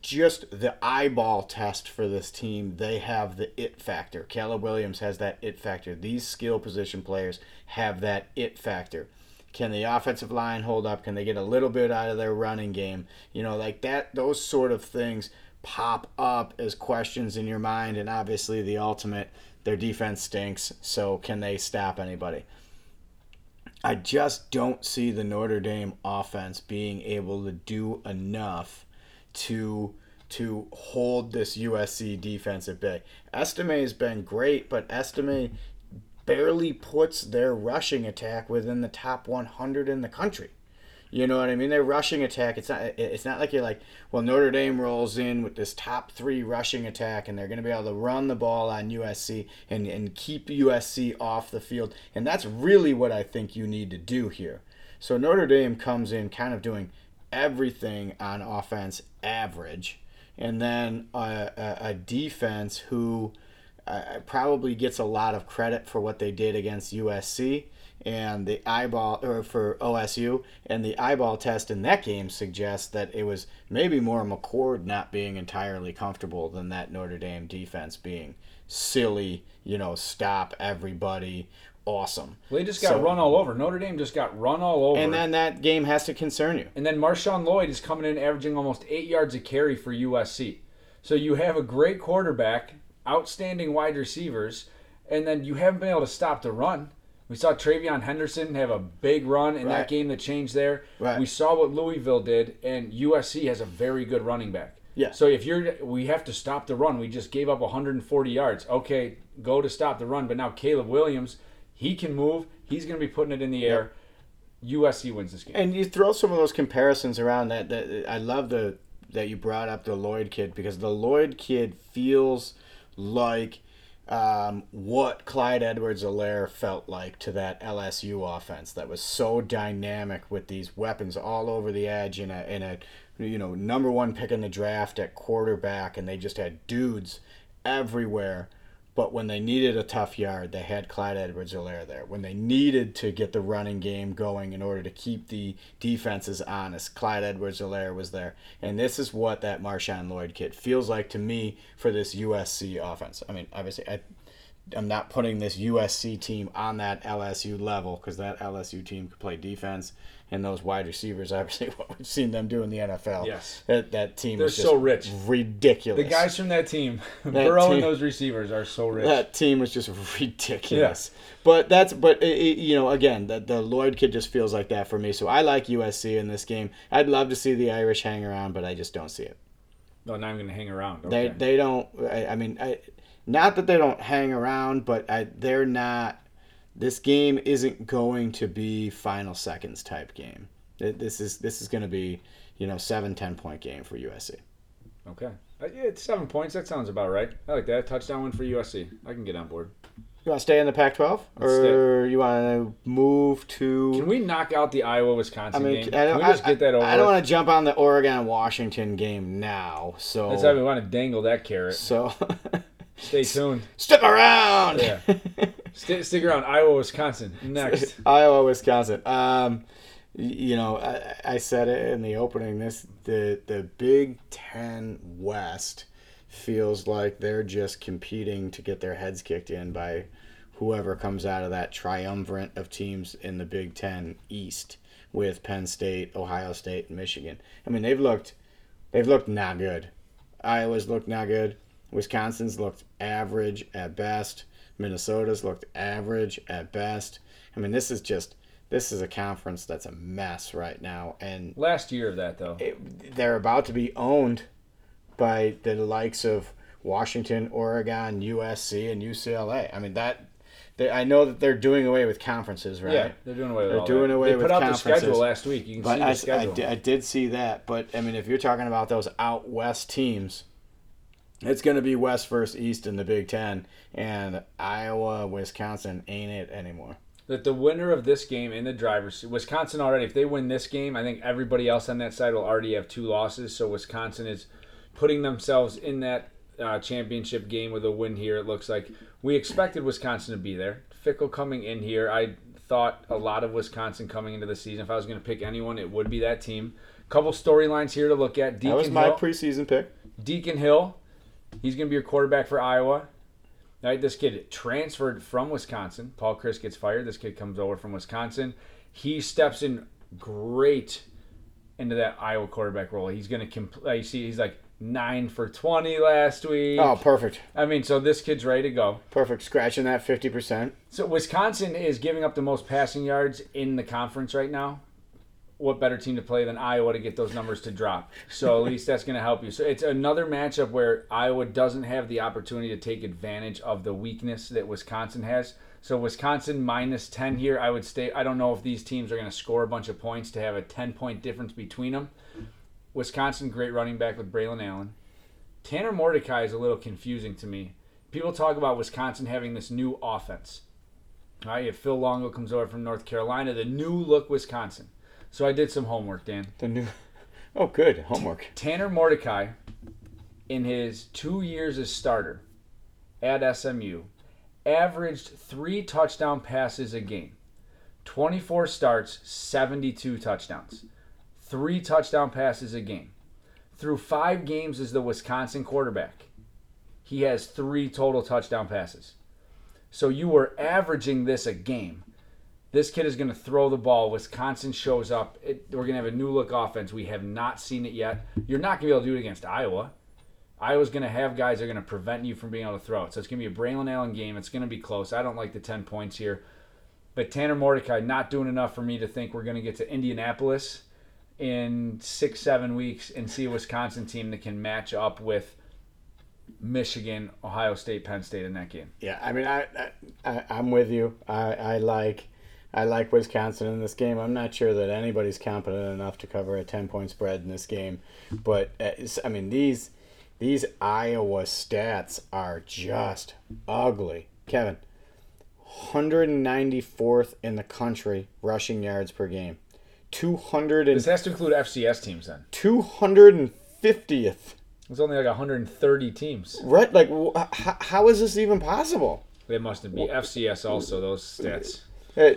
just the eyeball test for this team, they have the it factor. Caleb Williams has that it factor. These skill position players have that it factor. Can the offensive line hold up? Can they get a little bit out of their running game? You know, like that, those sort of things pop up as questions in your mind. And obviously, the ultimate, their defense stinks. So, can they stop anybody? I just don't see the Notre Dame offense being able to do enough to to hold this USC defense at bay. Estime has been great, but Estime barely puts their rushing attack within the top 100 in the country. You know what I mean? Their rushing attack. It's not. It's not like you're like, well, Notre Dame rolls in with this top three rushing attack, and they're going to be able to run the ball on USC and and keep USC off the field. And that's really what I think you need to do here. So Notre Dame comes in kind of doing everything on offense average, and then a, a, a defense who uh, probably gets a lot of credit for what they did against USC and the eyeball or for OSU and the eyeball test in that game suggests that it was maybe more McCord not being entirely comfortable than that Notre Dame defense being silly, you know, stop everybody, awesome. Well, they just got So- run all over. Notre Dame just got run all over. And then that game has to concern you. And then Marshawn Lloyd is coming in averaging almost eight yards a carry for USC. So you have a great quarterback, outstanding wide receivers, and then you haven't been able to stop the run. We saw Travion Henderson have a big run in Right. that game that changed there. Right. We saw what Louisville did, and USC has a very good running back. Yeah. So if you're, we have to stop the run. We just gave up 140 yards. Okay, go to stop the run. But now Caleb Williams, he can move. He's going to be putting it in the air. USC wins this game. And you throw some of those comparisons around that. That I love the that you brought up the Lloyd kid because the Lloyd kid feels like um, what Clyde Edwards-Helaire felt like to that LSU offense that was so dynamic with these weapons all over the edge in a in a you know number one pick in the draft at quarterback, and they just had dudes everywhere. But when they needed a tough yard, they had Clyde Edwards-Helaire there. When they needed to get the running game going in order to keep the defenses honest, Clyde Edwards-Helaire was there. And this is what that Marshawn Lloyd kid feels like to me for this USC offense. I mean, obviously, I, I'm not putting this USC team on that LSU level because that LSU team could play defense, and those wide receivers, obviously, [laughs] what we've seen them do in the NFL. Yes. that, that team They're is just so rich. ridiculous. The guys from that team, [laughs] Burrow team- and those receivers are so rich. that team was just [laughs] ridiculous. But that's but it, it- you know again the the Lloyd kid just feels like that for me. So I like USC in this game. I'd love to see the Irish hang around, but I just don't see it. No, now I'm going to hang around. They they don't. I, I mean, I, not that they don't hang around, but I, they're not. This game isn't going to be final seconds type game. This is this is going to be you know seven ten point game for USC. okay. Uh, yeah, it's seven points. That sounds about right. I like that. Touchdown win for USC. I can get on board. You want to stay in the Pac-12, Let's or you want to move to? Can we knock out the Iowa I Wisconsin mean, game? I don't, we just I, get that over? I don't want to jump on the Oregon Washington game now. So, That's we want to dangle that carrot. so [laughs] Stay tuned. stick around. Yeah. [laughs] Stick, stick around. Iowa Wisconsin next. Iowa, Wisconsin. Um, you know, I, I said it in the opening. This the the Big Ten West feels like they're just competing to get their heads kicked in by whoever comes out of that triumvirate of teams in the Big Ten East with Penn State, Ohio State, and Michigan. I mean, they've looked they've looked not good. Iowa's looked not good. Wisconsin's looked average at best. Minnesota's looked average at best. I mean, this is just this is a conference that's a mess right now, and Last year of that though. it, they're about to be owned by the likes of Washington, Oregon, USC, and UCLA. I mean that. They, I know that they're doing away with conferences, right? Yeah, they're doing away with They're all doing that. away they with put out the schedule last week. You can But see I, the I, schedule. di- I did see that. But I mean, if you're talking about those out west teams, it's going to be West versus East in the Big Ten, and Iowa, Wisconsin ain't it anymore. that the winner of this game in the driver's seat, Wisconsin already, if they win this game, I think everybody else on that side will already have two losses. So Wisconsin is putting themselves in that uh, championship game with a win here. It looks like we expected Wisconsin to be there. Fickle coming in here, I thought a lot of Wisconsin coming into the season. If I was going to pick anyone, it would be that team. Couple storylines here to look at. Deacon That was my Hill. preseason pick. Deacon Hill, he's going to be your quarterback for Iowa. Right, this kid transferred from Wisconsin. Paul Chryst gets fired. This kid comes over from Wisconsin. He steps in great into that Iowa quarterback role. He's going to compl- You see, he's like nine for twenty last week. Oh, perfect, I mean, so this kid's ready to go. perfect. Scratching that fifty percent. So Wisconsin is giving up the most passing yards in the conference right now. What better team to play than Iowa to get those numbers to drop? So at least that's going to help you. So it's another matchup where Iowa doesn't have the opportunity to take advantage of the weakness that Wisconsin has. So Wisconsin minus 10 here, I would stay. I don't know if these teams are going to score a bunch of points to have a 10 point difference between them. Wisconsin, great running back with Braylon Allen. Tanner Mordecai is a little confusing to me. People talk about Wisconsin having this new offense. All right, if Phil Longo comes over from North Carolina, the new look Wisconsin. So I did some homework, Dan. The new. [laughs] Oh, good homework. Tanner Mordecai, in his two years as starter at SMU, averaged three touchdown passes a game. 24 starts, 72 touchdowns. Three touchdown passes a game. Through five games as the Wisconsin quarterback, he has three total touchdown passes. So you were averaging this a game. This kid is going to throw the ball. Wisconsin shows up. It, we're going to have a new look offense. We have not seen it yet. You're not going to be able to do it against Iowa. Iowa's going to have guys that are going to prevent you from being able to throw it. So it's going to be a Braylon Allen game. It's going to be close. I don't like the 10 points here. But Tanner Mordecai not doing enough for me to think we're going to get to Indianapolis in six, seven weeks and see a Wisconsin team that can match up with Michigan, Ohio State, Penn State in that game. Yeah, I mean, I, I, I'm with you. I, I like, I like Wisconsin in this game. I'm not sure that anybody's competent enough to cover a ten point spread in this game, but uh, I mean these, these Iowa stats are just ugly. Kevin, 194th in the country rushing yards per game, 200 This has to include FCS teams then. 250th. There's only like 130 teams. Right? Like, wh- how, how is this even possible? They must be FCS also, those stats. Uh,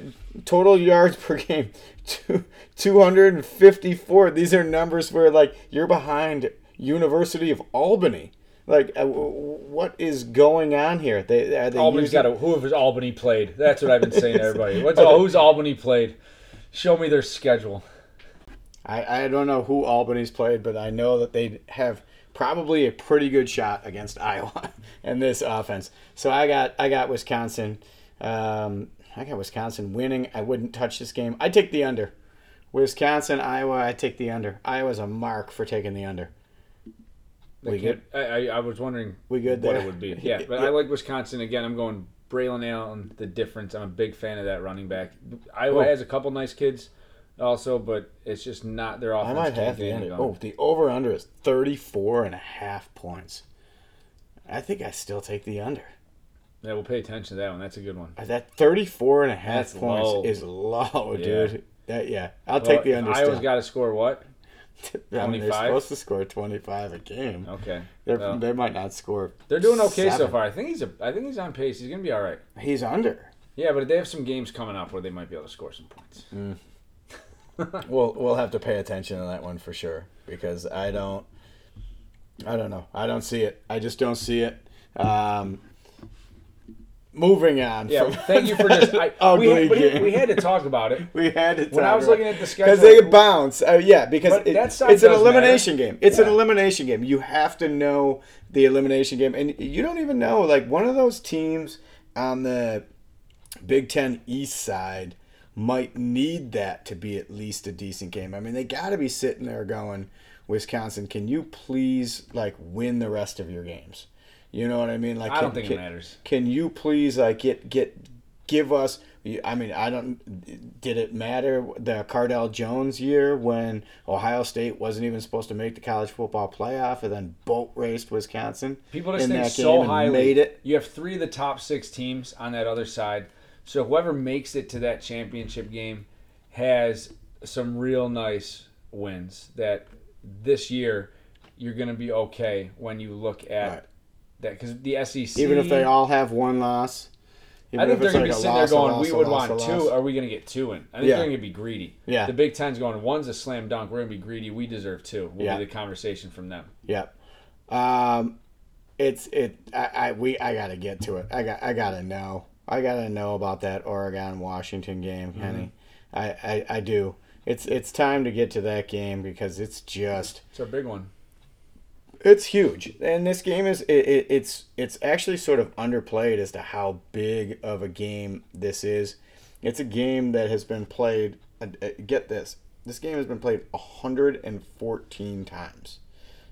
total yards [laughs] per game, two, 254. These are numbers where, like, you're behind University of Albany. Like, uh, what is going on here? They, are they Albany's using- got a who has Albany played? That's what I've been saying to [laughs] everybody. [laughs] What's all, who's Albany played? Show me their schedule. I, I don't know who Albany's played, but I know that they have probably a pretty good shot against Iowa in this offense. So I got I got Wisconsin. Um, I got Wisconsin winning. I wouldn't touch this game. I take the under. Wisconsin, Iowa. I take the under. Iowa's a mark for taking the under. They We can't- I, I, I was wondering We good what there? it would be. [laughs] Yeah, but I like Wisconsin again. I'm going Braylon Allen. The difference. I'm a big fan of that running back. Iowa Oh. has a couple nice kids, also, but it's just not their offense. I might have the under. Oh, the over under is 34 and a half points. I think I still take the under. Yeah, we'll pay attention to that one. That's a good one. That 34 and a half That's points low. is low, Yeah. dude. That, yeah, I'll Well, take the under. Iowa's still. got to score what? [laughs] I mean, they're 25? supposed to score 25 a game. Okay, They're, well, they might not score. they're doing okay so far. I think he's a. I think he's on pace. He's gonna be all right. He's under. Yeah, but they have some games coming up where they might be able to score some points. [laughs] We'll we'll have to pay attention to that one for sure because I don't. I don't know. I don't see it. I just don't see it. Um, moving on. Yeah, thank you for just. I, [laughs] we, ugly had, game. we had to talk about it. [laughs] We had to. When I was looking at the schedule, because they bounce. Uh, yeah, because it- it's an elimination game. It's an elimination game. You have to know the elimination game, and you don't even know like one of those teams on the Big Ten East side might need that to be at least a decent game. I mean, they got to be sitting there going, Wisconsin, can you please like win the rest of your games? You know what I mean? Like, I don't can- think can- it matters. can you please like get get give us I mean, I don't did it matter the Cardale Jones year when Ohio State wasn't even supposed to make the college football playoff and then boat raced Wisconsin People just in think that so highly. made it. You have three of the top six teams on that other side. So whoever makes it to that championship game has some real nice wins. That this year you're going to be okay when you look at. That because the SEC. Even if they all have one loss. I think if they're going to like be sitting there loss, a going, loss, "We would loss, want two. loss." Are we going to get two in?" I think Yeah. they're going to be greedy. Yeah. The Big Ten's going, "One's a slam dunk. We're going to be greedy. We deserve two. We'll Yeah. be the conversation from them. Yep. Um, it's it. I, I we I gotta get to it. I got I gotta know. I gotta know about that Oregon Washington game, Mm-hmm. Kenny. I, I I do. It's it's time to get to that game because it's just It's a big one. It's huge. And this game is it, it it's it's actually sort of underplayed as to how big of a game this is. It's a game that has been played. Uh, uh, get this. This game has been played 114 times.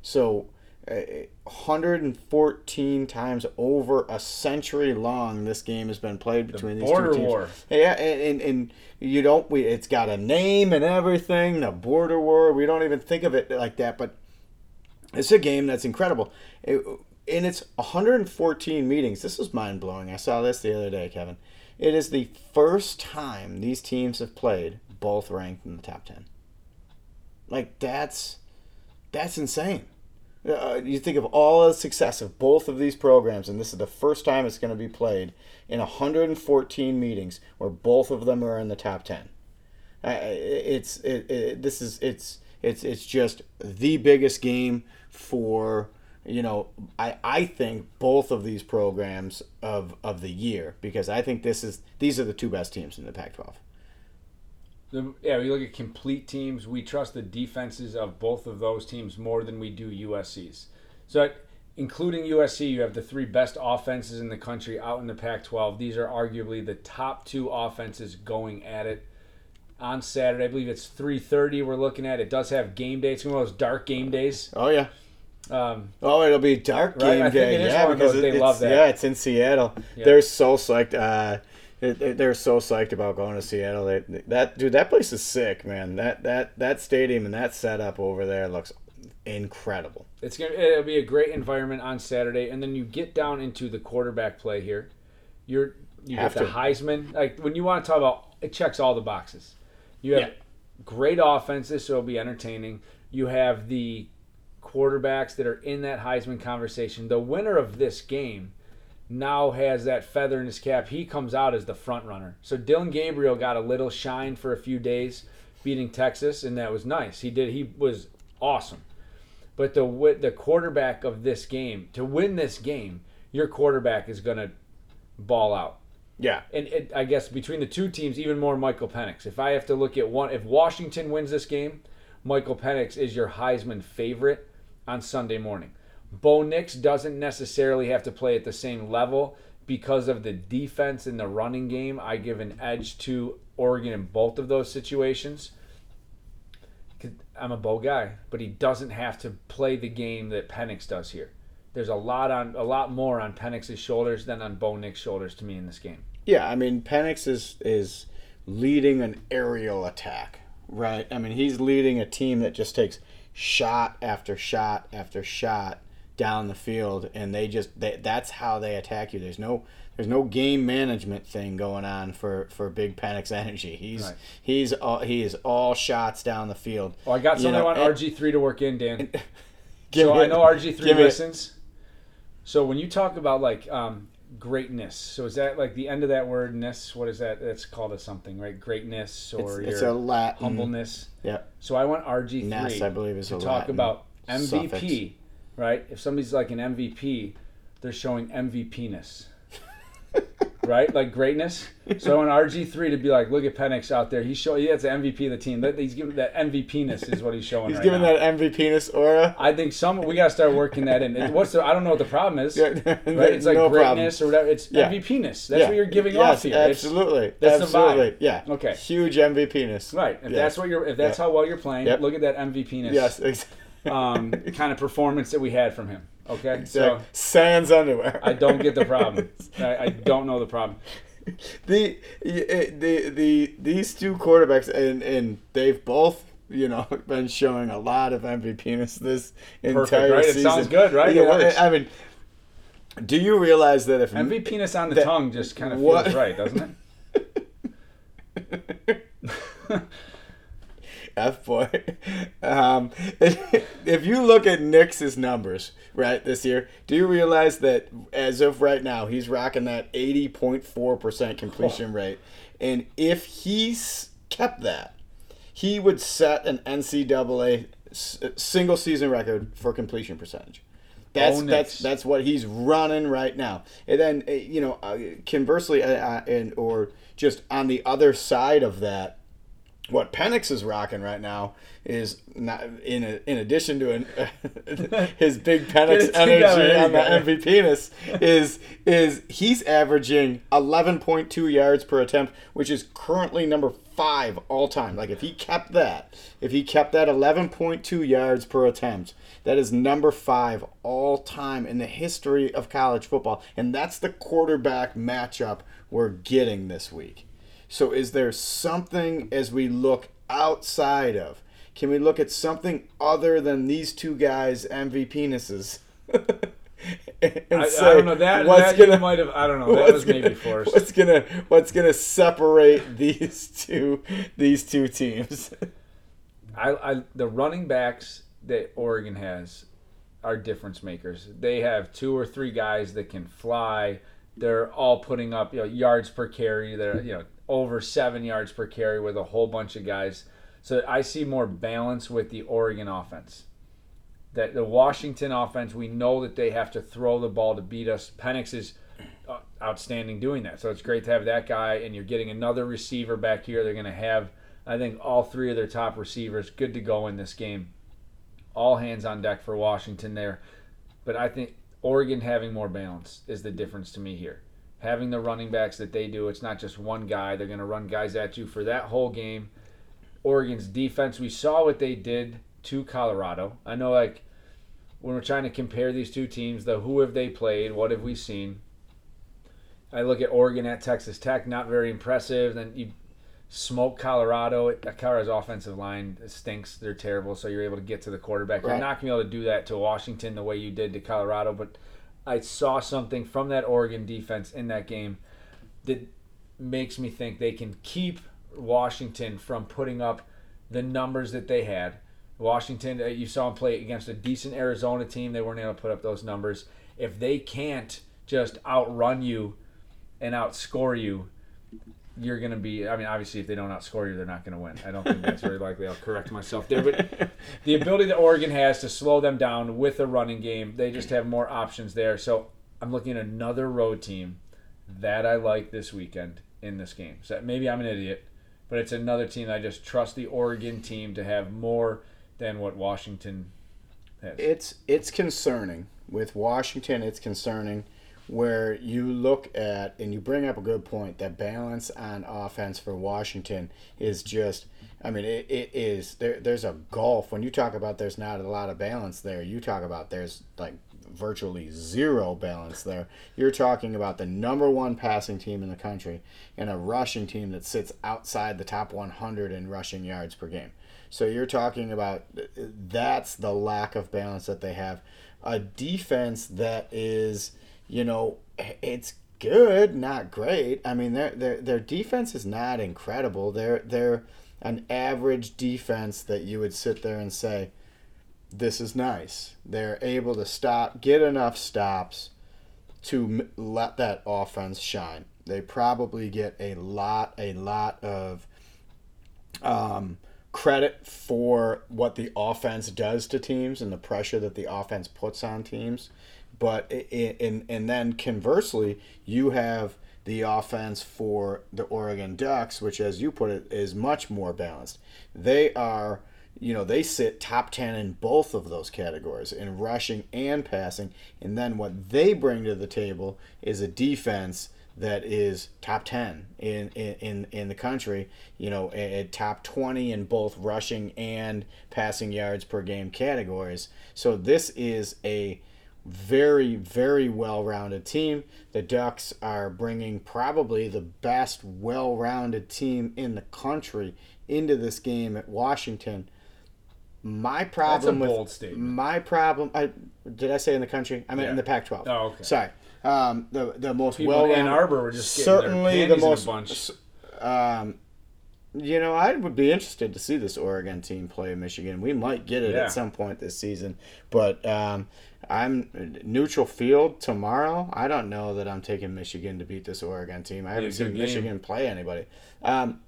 So, uh, 114 times over a century long, this game has been played between these border two teams. war. Yeah, and, and, and you don't. We it's got a name and everything. The border war. We don't even think of it like that, but it's a game that's incredible. It, in its 114 meetings, this was mind blowing. I saw this the other day, Kevin. It is the first time these teams have played both ranked in the top 10. Like that's that's insane. Uh, you think of all the success of both of these programs, and this is the first time it's going to be played in 114 meetings where both of them are in the top 10. I- I- It's it, it, this is it's it's it's just the biggest game for you know I, I think both of these programs of of the year because I think this is these are the two best teams in the Pac-12. The, yeah, we look at complete teams. We trust the defenses of both of those teams more than we do USC's. So, including USC, you have the three best offenses in the country out in the Pac 12. These are arguably the top two offenses going at it. On Saturday, I believe it's 3:30. We're looking at it. Does have game day. It's one of those dark game days. Oh yeah. Um, Oh, it'll be dark game think day. yeah, because those- they it's, love that. Yeah, it's in Seattle. Yeah. They're so psyched. Uh, they- they're so psyched about going to Seattle. They, that dude, that place is sick, man. That that that stadium and that setup over there looks incredible. It's gonna it'll be a great environment on Saturday, and then you get down into the quarterback play here. You're you Have get the to. Heisman. Like when you want to talk about it checks all the boxes. You have Yeah. great offenses, so it'll be entertaining. You have the quarterbacks that are in that Heisman conversation. The winner of this game now has that feather in his cap. He comes out as the front runner. So Dillon Gabriel got a little shine for a few days beating Texas, and that was nice. He did. He was awesome. But the the quarterback of this game to win this game, your quarterback is going to ball out. Yeah, And it, I guess between the two teams, even more Michael Penix. If I have to look at one, if Washington wins this game, Michael Penix is your Heisman favorite on Sunday morning. Bo Nix doesn't necessarily have to play at the same level because of the defense in the running game. I give an edge to Oregon in both of those situations. I'm a Bo guy, but he doesn't have to play the game that Penix does here. There's a lot on a lot more on Penix's shoulders than on Bo Nix's shoulders to me in this game. yeah. I mean, Penix is is leading an aerial attack, right? I mean, he's leading a team that just takes shot after shot after shot down the field, and they just they, that's how they attack you. There's no there's no game management thing going on for for Big Penix [laughs] Energy. He's Right. he's all, he is all shots down the field. Oh, I got You something know, I want RG three to work in, Dan. [laughs] Give so me I know RG three Give me it. listens. So when you talk about like um, greatness, so is that like the end of that word ness? What is that? That's called a something, right? Greatness or it's your a Latin. humbleness. Yeah. So I want RG Ness, three I believe, is to talk Latin about MVP, suffix. right? If somebody's like an MVP, they're showing MVPness. [laughs] right? Like greatness. So in RG three to be like, look at Penix out there. He's showing. It's the MVP of the team. That he's giving that MVPness is what he's showing. He's right giving now. that MVP aura. I think some we gotta start working that in. What's the? I don't know what the problem is. Yeah, [laughs] Right? It's like no problem. greatness or whatever. It's Yeah. MVPness. That's Yeah. what you're giving yes, off here. It's- Absolutely. the vibe. absolutely. Yeah. Okay. Huge MVPness. right. If Yeah. that's what you're. If that's how well you're playing, Yep. look at that MVPness. Yes. Ex- Um, [laughs] kind of performance that we had from him. Okay. So Sans underwear. I don't get the problem. [laughs] I, I don't know the problem. the the the these two quarterbacks and and they've both you know [laughs] been showing a lot of MVPness this entire right? It season. sounds good, right? You It know, works. I mean, do you realize that if MVPness on the That- tongue just kind of what- feels right, doesn't it? F boy. Um, [laughs] if you look at Nix's numbers, right, this year, do you realize that as of right now, he's rocking that 80.4% completion rate? And if he's kept that, he would set an NCAA s- single season record for completion percentage. That's that's that's what he's running right now. And then uh, you know, uh, conversely, uh, uh, and or just on the other side of that, what Penix is rocking right now is not in a, in addition to an, [laughs] his big Penix energy on the yeah. MVPness is is he's averaging 11.2 yards per attempt, which is currently number five all time. Like if he kept that, if he kept that 11.2 yards per attempt, that is number five all time in the history of college football, and that's the quarterback matchup we're getting this week. So is there something as we look outside of? Can we look at something other than these two guys' MVPnesses? [laughs] and I, I don't know that. what's that gonna might have. I don't know. That was gonna- maybe forced. What's gonna What's gonna separate these two these two teams? I, I the running backs that Oregon has are difference makers. They have two or three guys that can fly. They're all putting up you know yards per carry. They're you know over seven yards per carry with a whole bunch of guys. So I see more balance with the Oregon offense. That the Washington offense, we know that they have to throw the ball to beat us. Penix is uh, outstanding doing that. So it's great to have that guy, and you're getting another receiver back here. They're going to have, I think, all three of their top receivers good to go in this game. All hands on deck for Washington there. But I think Oregon having more balance is the difference to me here. Having the running backs that they do, it's not just one guy. They're going to run guys at you for that whole game. Oregon's defense, we saw what they did to Colorado. I know, like, when we're trying to compare these two teams, the who have they played, what have we seen? I look at Oregon at Texas Tech, not very impressive. Then you smoke Colorado. Colorado's offensive line stinks. They're terrible. So you're able to get to the quarterback. You're not going to be able to do that to Washington the way you did to Colorado. But I saw something from that Oregon defense in that game that makes me think they can keep Washington from putting up the numbers that they had. Washington, uh, you saw them play against a decent Arizona team. They weren't able to put up those numbers. If they can't just outrun you and outscore you, you're going to be. I mean, obviously, if they don't outscore you, they're not going to win. I don't think that's very likely. I'll correct myself there. But [laughs] the ability that Oregon has to slow them down with a running game, they just have more options there. So I'm looking at another road team that I like this weekend in this game. So maybe I'm an idiot, but it's another team I just trust the Oregon team to have more than what Washington has. it's it's concerning with Washington. It's concerning where you look at and you bring up a good point that balance on offense for Washington is just. I mean, it, it is there. There's a gulf when you talk about there's not a lot of balance there. You talk about there's like virtually zero balance there. You're talking about the number one passing team in the country and a rushing team that sits outside the top 100 in rushing yards per game. So you're talking about that's the lack of balance that they have. A defense that is, you know, it's good, not great. I mean, their their their defense is not incredible. They're they're an average defense that you would sit there and say, this is nice. They're able to stop, get enough stops to let that offense shine. They probably get a lot, a lot of um, credit for what the offense does to teams and the pressure that the offense puts on teams. But and and then conversely, you have the offense for the Oregon Ducks, which, as you put it, is much more balanced. They are, you know, they sit top 10 in both of those categories, in rushing and passing. And then what they bring to the table is a defense that is top 10 in, in, in the country, you know, at top 20 in both rushing and passing yards per game categories. So this is a very, very well rounded team. The Ducks are bringing probably the best well rounded team in the country into this game at Washington. My problem That's a bold with statement. my problem, I did I say in the country? I mean in the Pac-12. Oh, okay. Sorry. Um, the the most well in Ann Arbor were just certainly the panties in a most bunch. um, you know, I would be interested to see this Oregon team play Michigan. We might get it Yeah. at some point this season, but um, I'm neutral field tomorrow. I don't know that I'm taking Michigan to beat this Oregon team. I haven't seen. Michigan play anybody. Um,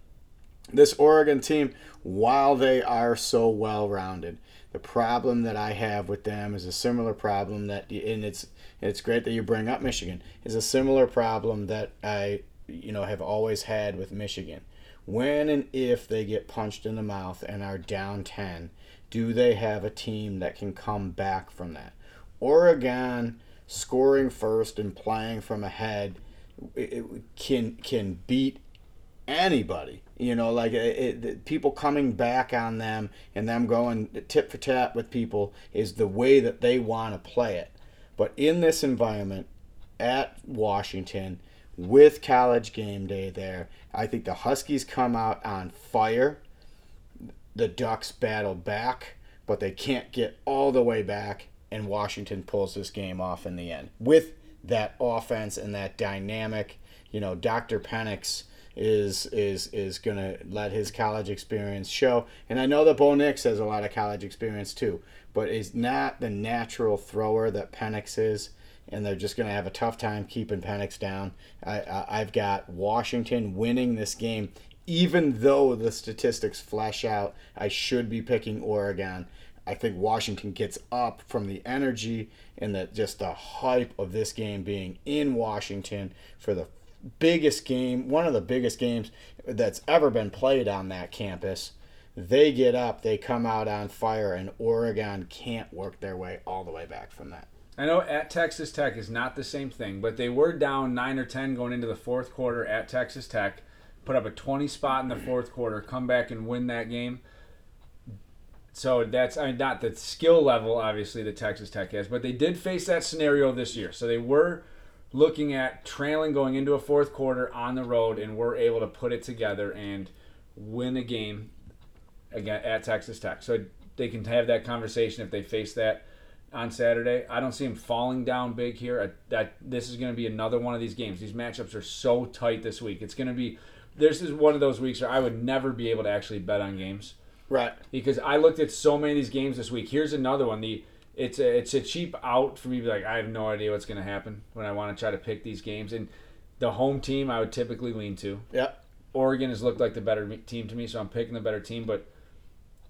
this Oregon team, while they are so well rounded, the problem that I have with them is a similar problem that, and it's it's great that you bring up Michigan, is a similar problem that I you know have always had with Michigan. When and if they get punched in the mouth and are down ten, do they have a team that can come back from that? Oregon scoring first and playing from ahead can can beat anybody. You know, like it, it, people coming back on them and them going tit for tat with people is the way that they want to play it. But in this environment at Washington with college game day there, I think the Huskies come out on fire. The Ducks battle back, but they can't get all the way back, and Washington pulls this game off in the end with that offense and that dynamic. You know, Dr. Penix is is is gonna let his college experience show, and I know that Bo Nix has a lot of college experience too, but is not the natural thrower that Penix is, and they're just gonna have a tough time keeping Penix down. I, I I've got Washington winning this game, even though the statistics flesh out. I should be picking Oregon. I think Washington gets up from the energy and the just the hype of this game being in Washington for the biggest game, one of the biggest games that's ever been played on that campus. They get up, they come out on fire, and Oregon can't work their way all the way back from that. I know at Texas Tech is not the same thing, but they were down nine or ten going into the fourth quarter at Texas Tech, put up a twenty spot in the fourth quarter, come back and win that game. So that's I mean not the skill level obviously that Texas Tech has, but they did face that scenario this year. So they were looking at trailing going into a fourth quarter on the road and were able to put it together and win a game again at Texas Tech. So they can have that conversation if they face that on Saturday. I don't see them falling down big here. I, that this is going to be another one of these games. These matchups are so tight this week. It's going to be this is one of those weeks where I would never be able to actually bet on games Right. because I looked at so many of these games this week. Here's another one. The it's a, it's a cheap out for me to be like I have no idea what's going to happen when I want to try to pick these games and the home team I would typically lean to. Yep. Oregon has looked like the better team to me, so I'm picking the better team. But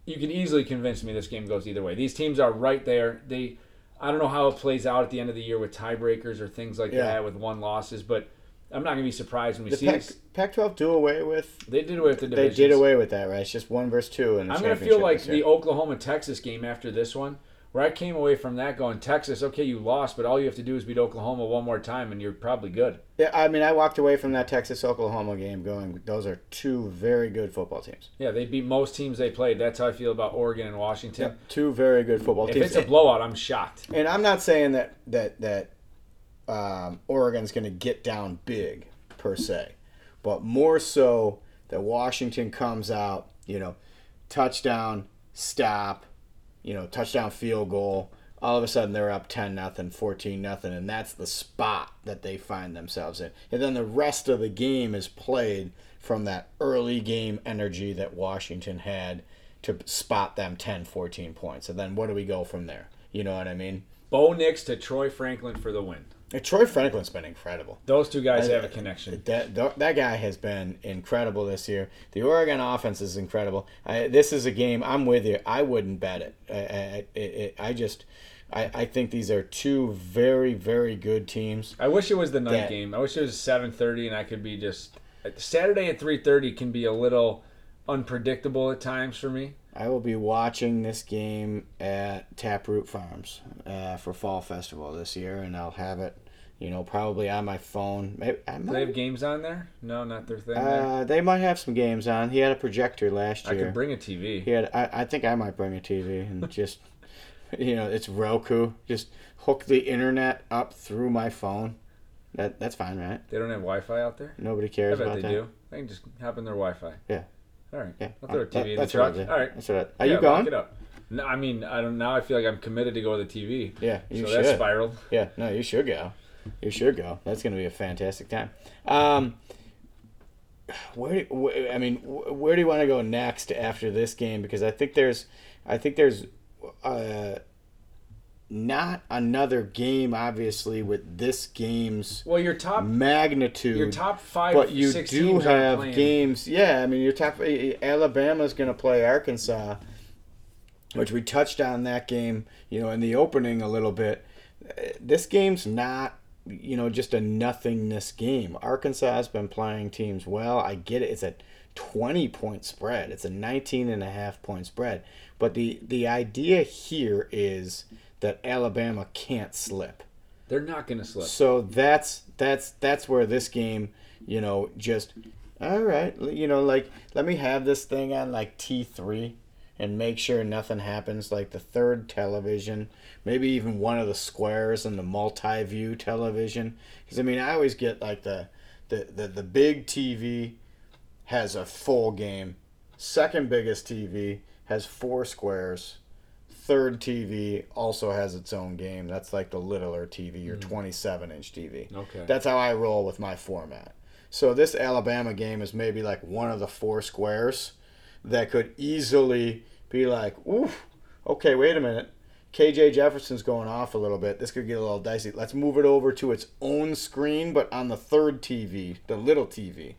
you can easily convince me this game goes either way. These teams are right there. They, I don't know how it plays out at the end of the year with tiebreakers or things like Yeah. that with one losses, but I'm not gonna be surprised when we The see Pac, this. Pac-12 do away with. They did away with the They did away with that, right? It's just one versus two And I'm gonna feel like the. Oklahoma Texas game after this one, where I came away from that going Texas. Okay, you lost, but all you have to do is beat Oklahoma one more time, and you're probably good. Yeah, I mean, I walked away from that Texas Oklahoma game going, those are two very good football teams. Yeah, they beat most teams they played. That's how I feel about Oregon and Washington. Two very good football If teams. If it's a blowout, I'm shocked. And I'm not saying that that that um, Oregon's going to get down big per se, but more so that Washington comes out, you know, touchdown, stop, you know, touchdown, field goal. All of a sudden they're up 10 nothing, 14 nothing, and that's the spot that they find themselves in. And then the rest of the game is played from that early game energy that Washington had to spot them 10, 14 points. And then what do we go from there? You know what I mean? Bo Nix to Troy Franklin for the win. Uh, Troy Franklin's been incredible. Those two guys I- have a connection. That that guy has been incredible this year. The Oregon offense is incredible. I, this is a game I'm with you. I wouldn't bet it. I, it, I just I, I think these are two very, very good teams. I wish it was the night That- game. I wish it was seven thirty, and I could be just Saturday at three thirty can be a little unpredictable at times for me. I will be watching this game at Taproot Farms uh, for Fall Festival this year, and I'll have it, you know, probably on my phone. Maybe, I Do they have games on there? No, not their thing. uh, they might have some games on. He had a projector last year. I could bring a TV. He had. I, I think I might bring a TV and [laughs] just, you know, it's Roku. Just hook the internet up through my phone. That that's fine, right? They don't have Wi-Fi out there. Nobody I cares bet about they that. do. I can just hop in their Wi-Fi. Yeah. All right. Yeah, I'll throw a That- TV in the that's what I'll truck. All right. That's. I, are Yeah, you going? No, I mean, I don't. Now I feel like I'm committed to go to the TV. Yeah, you so should. that spiraled. Yeah, no, you should go. You should go. That's going to be a fantastic time. Um, where, do, wh- I mean, where do you want to go next after this game? Because I think there's, I think there's, uh, not another game, obviously, with this game's Well, your top, magnitude. your top five, but you six do have games. Yeah, I mean, your top Alabama's going to play Arkansas, which we touched on that game, you know, in the opening a little bit. Uh, This game's not, you know, just a nothingness game. Arkansas has been playing teams well. I get it. It's a 20 point spread. It's a 19 and a half point spread. But the the idea here is that Alabama can't slip. They're not going to slip. So that's that's that's where this game, you know, just all right, you know, like let me have this thing on like T three, and make sure nothing happens. Like the third television, maybe even one of the squares and the multi view television. Because I mean, I always get like the, the the the big TV has a full game. Second biggest TV has four squares third TV also has its own game. That's like the littler TV, your mm-hmm. 27 inch TV. Okay. That's how I roll with my format. So this Alabama game is maybe like one of the four squares that could easily be like, oof, okay, wait a minute. KJ Jefferson's going off a little bit. This could get a little dicey. Let's move it over to its own screen, but on the third TV, the little TV.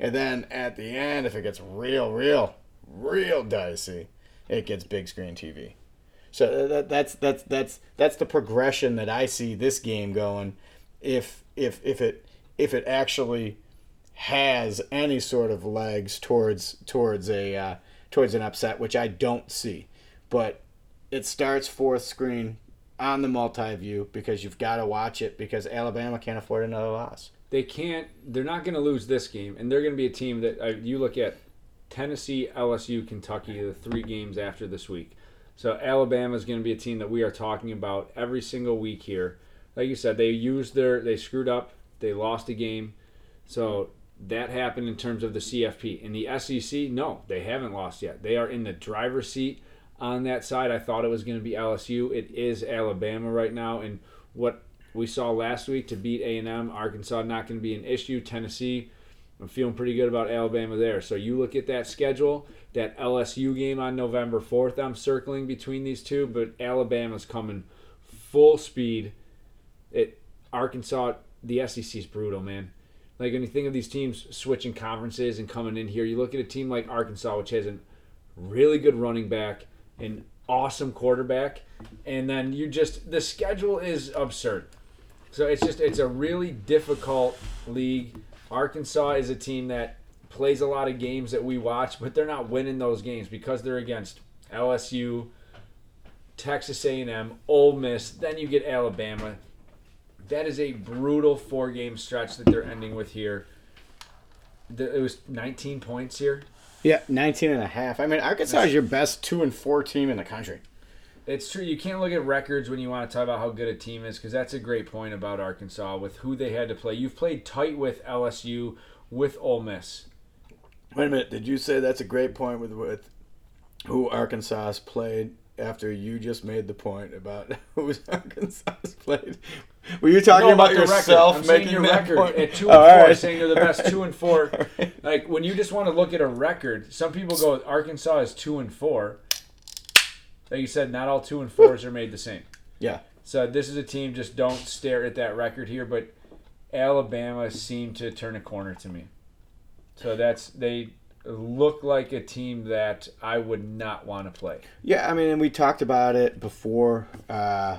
And then at the end, if it gets real, real, real dicey, it gets big screen TV. So that, that's that's that's that's the progression that I see this game going. If if if it if it actually has any sort of legs towards towards a uh, towards an upset, which I don't see, but it starts fourth screen on the multi view because you've got to watch it because Alabama can't afford another loss. They can't. They're not going to lose this game, and they're going to be a team that uh, you look at. Tennessee, LSU, Kentucky, the three games after this week. So Alabama is going to be a team that we are talking about every single week here. Like you said, they used their, they screwed up, they lost a game. So that happened in terms of the CFP. In the SEC, no, they haven't lost yet. They are in the driver's seat on that side. I thought it was going to be LSU. It is Alabama right now, and what we saw last week to beat A&M, Arkansas not going to be an issue. Tennessee, I'm feeling pretty good about Alabama there. So you look at that schedule, that LSU game on November 4th, I'm circling between these two, but Alabama's coming full speed. It Arkansas, the SEC is brutal, man. Like when you think of these teams switching conferences and coming in here, you look at a team like Arkansas, which has a really good running back, an awesome quarterback, and then you just the schedule is absurd. So it's just it's a really difficult league. Arkansas is a team that plays a lot of games that we watch, but they're not winning those games because they're against LSU, Texas A&M, Ole Miss. Then you get Alabama. That is a brutal four-game stretch that they're ending with here. It was 19 points here. Yeah, 19 and a half. I mean, Arkansas is your best 2 and 4 team in the country. It's true. You can't look at records when you want to talk about how good a team is because that's a great point about Arkansas with who they had to play. You've played tight with LSU, with Ole Miss. Wait a minute. Did you say that's a great point with with who Arkansas has played after you just made the point about [laughs] who Arkansas has played? Were you talking No, about, the yourself. Making your record point? at two [laughs] and four, right. saying they're the best two and four. Right. [laughs] Like when you just want to look at a record, some people go Arkansas is two and four. Like you said, not all two and fours are made the same. Yeah. So this is a team. Just don't stare at that record here. But Alabama seemed to turn a corner to me. So that's they look like a team that I would not want to play. Yeah, I mean, and we talked about it before. Uh,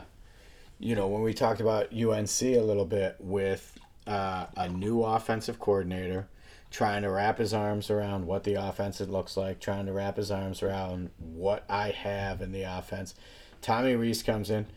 you know, when we talked about UNC a little bit with uh, a new offensive coordinator trying to wrap his arms around what the offense looks like, trying to wrap his arms around what I have in the offense. Tommy Rees comes in.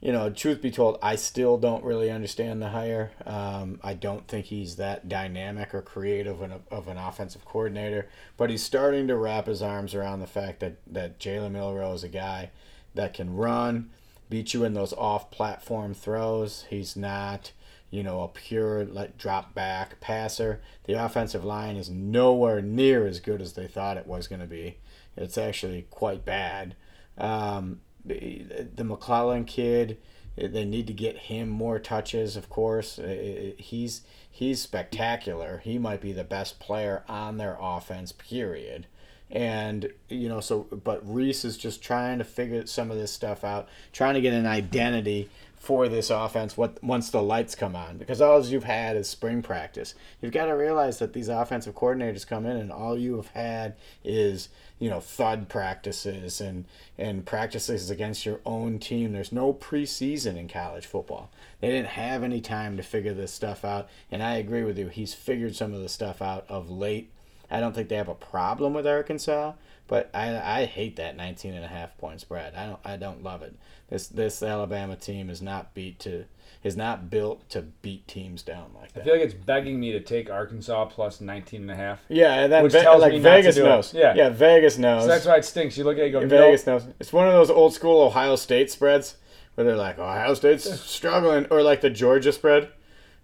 You know, truth be told, I still don't really understand the hire. Um, I don't think he's that dynamic or creative of an, of an offensive coordinator, but he's starting to wrap his arms around the fact that, that Jalen Milroe is a guy that can run, beat you in those off platform throws. He's not you know, a pure like drop back passer. The offensive line is nowhere near as good as they thought it was going to be. It's actually quite bad. Um, the, McClellan kid, eh, they need to get him more touches. Of course, eh, eh, he's he's spectacular. He might be the best player on their offense. Period. And you know, so but Rees is just trying to figure some of this stuff out, trying to get an identity for this offense what once the lights come on because all you've had is spring practice. You've got to realize that these offensive coordinators come in and all you have had is you know thud practices and and practices against your own team. There's no preseason in college football. They didn't have any time to figure this stuff out, and I agree with you. He's figured some of the stuff out of late. I don't think they have a problem with Arkansas, but I, I hate that 19 and a half point spread. I don't I don't love it. This this Alabama team is not beat to is not built to beat teams down like that. I feel like it's begging me to take Arkansas plus 19 and a half. Yeah, and that which Ve- tells like me Vegas knows. It. Yeah. yeah, Vegas knows. So that's why it stinks. You look at it, go Vegas knows. It's one of those old school Ohio State spreads where they're like Ohio State's struggling, or like the Georgia spread.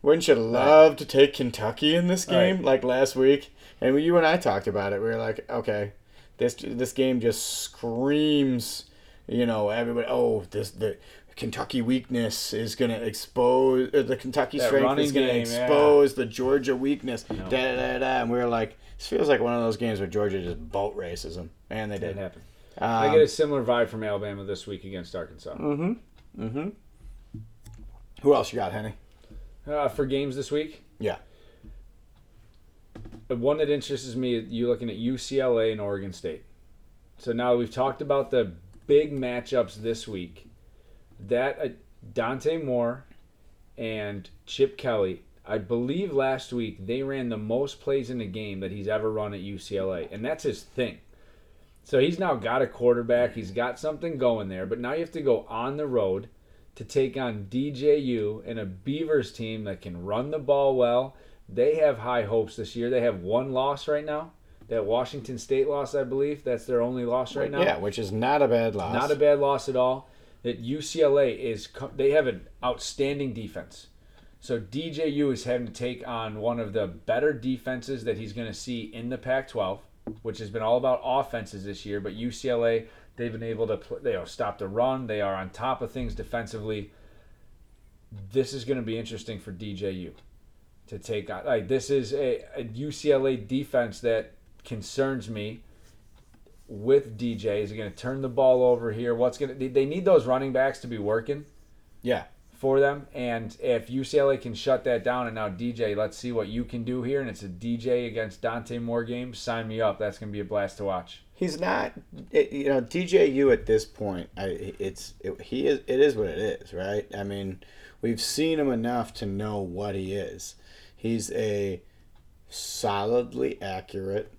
Wouldn't you love right. to take Kentucky in this game right. like last week? And you and I talked about it. We were like, okay, this this game just screams, you know, everybody. Oh, this the Kentucky weakness is going to expose uh, the Kentucky that strength is going to expose yeah. the Georgia weakness. No. Da, da, da, and we were like, this feels like one of those games where Georgia just boat races them, and they didn't happen. Um, I get a similar vibe from Alabama this week against Arkansas. Mm-hmm. Mm-hmm. Who else you got, Henny? Uh, for games this week? Yeah one that interests me you looking at UCLA and Oregon State. So now we've talked about the big matchups this week. That uh, Dante Moore and Chip Kelly, I believe last week they ran the most plays in a game that he's ever run at UCLA, and that's his thing. So he's now got a quarterback, he's got something going there, but now you have to go on the road to take on DJU and a Beavers team that can run the ball well they have high hopes this year. They have one loss right now. That Washington State loss, I believe, that's their only loss right now. Yeah, which is not a bad loss. Not a bad loss at all. That UCLA is they have an outstanding defense. So DJU is having to take on one of the better defenses that he's going to see in the Pac-12, which has been all about offenses this year. But UCLA, they've been able to play, they know, stop the run. They are on top of things defensively. This is going to be interesting for DJU to take on. Like this is a, a UCLA defense that concerns me. With DJ, is he going to turn the ball over here? What's going to? They need those running backs to be working. Yeah. For them, and if UCLA can shut that down, and now DJ, let's see what you can do here. And it's a DJ against Dante Moore game. Sign me up. That's going to be a blast to watch. He's not, you know, DJU at this point. I, it's it, he is. It is what it is, right? I mean, we've seen him enough to know what he is. He's a solidly accurate,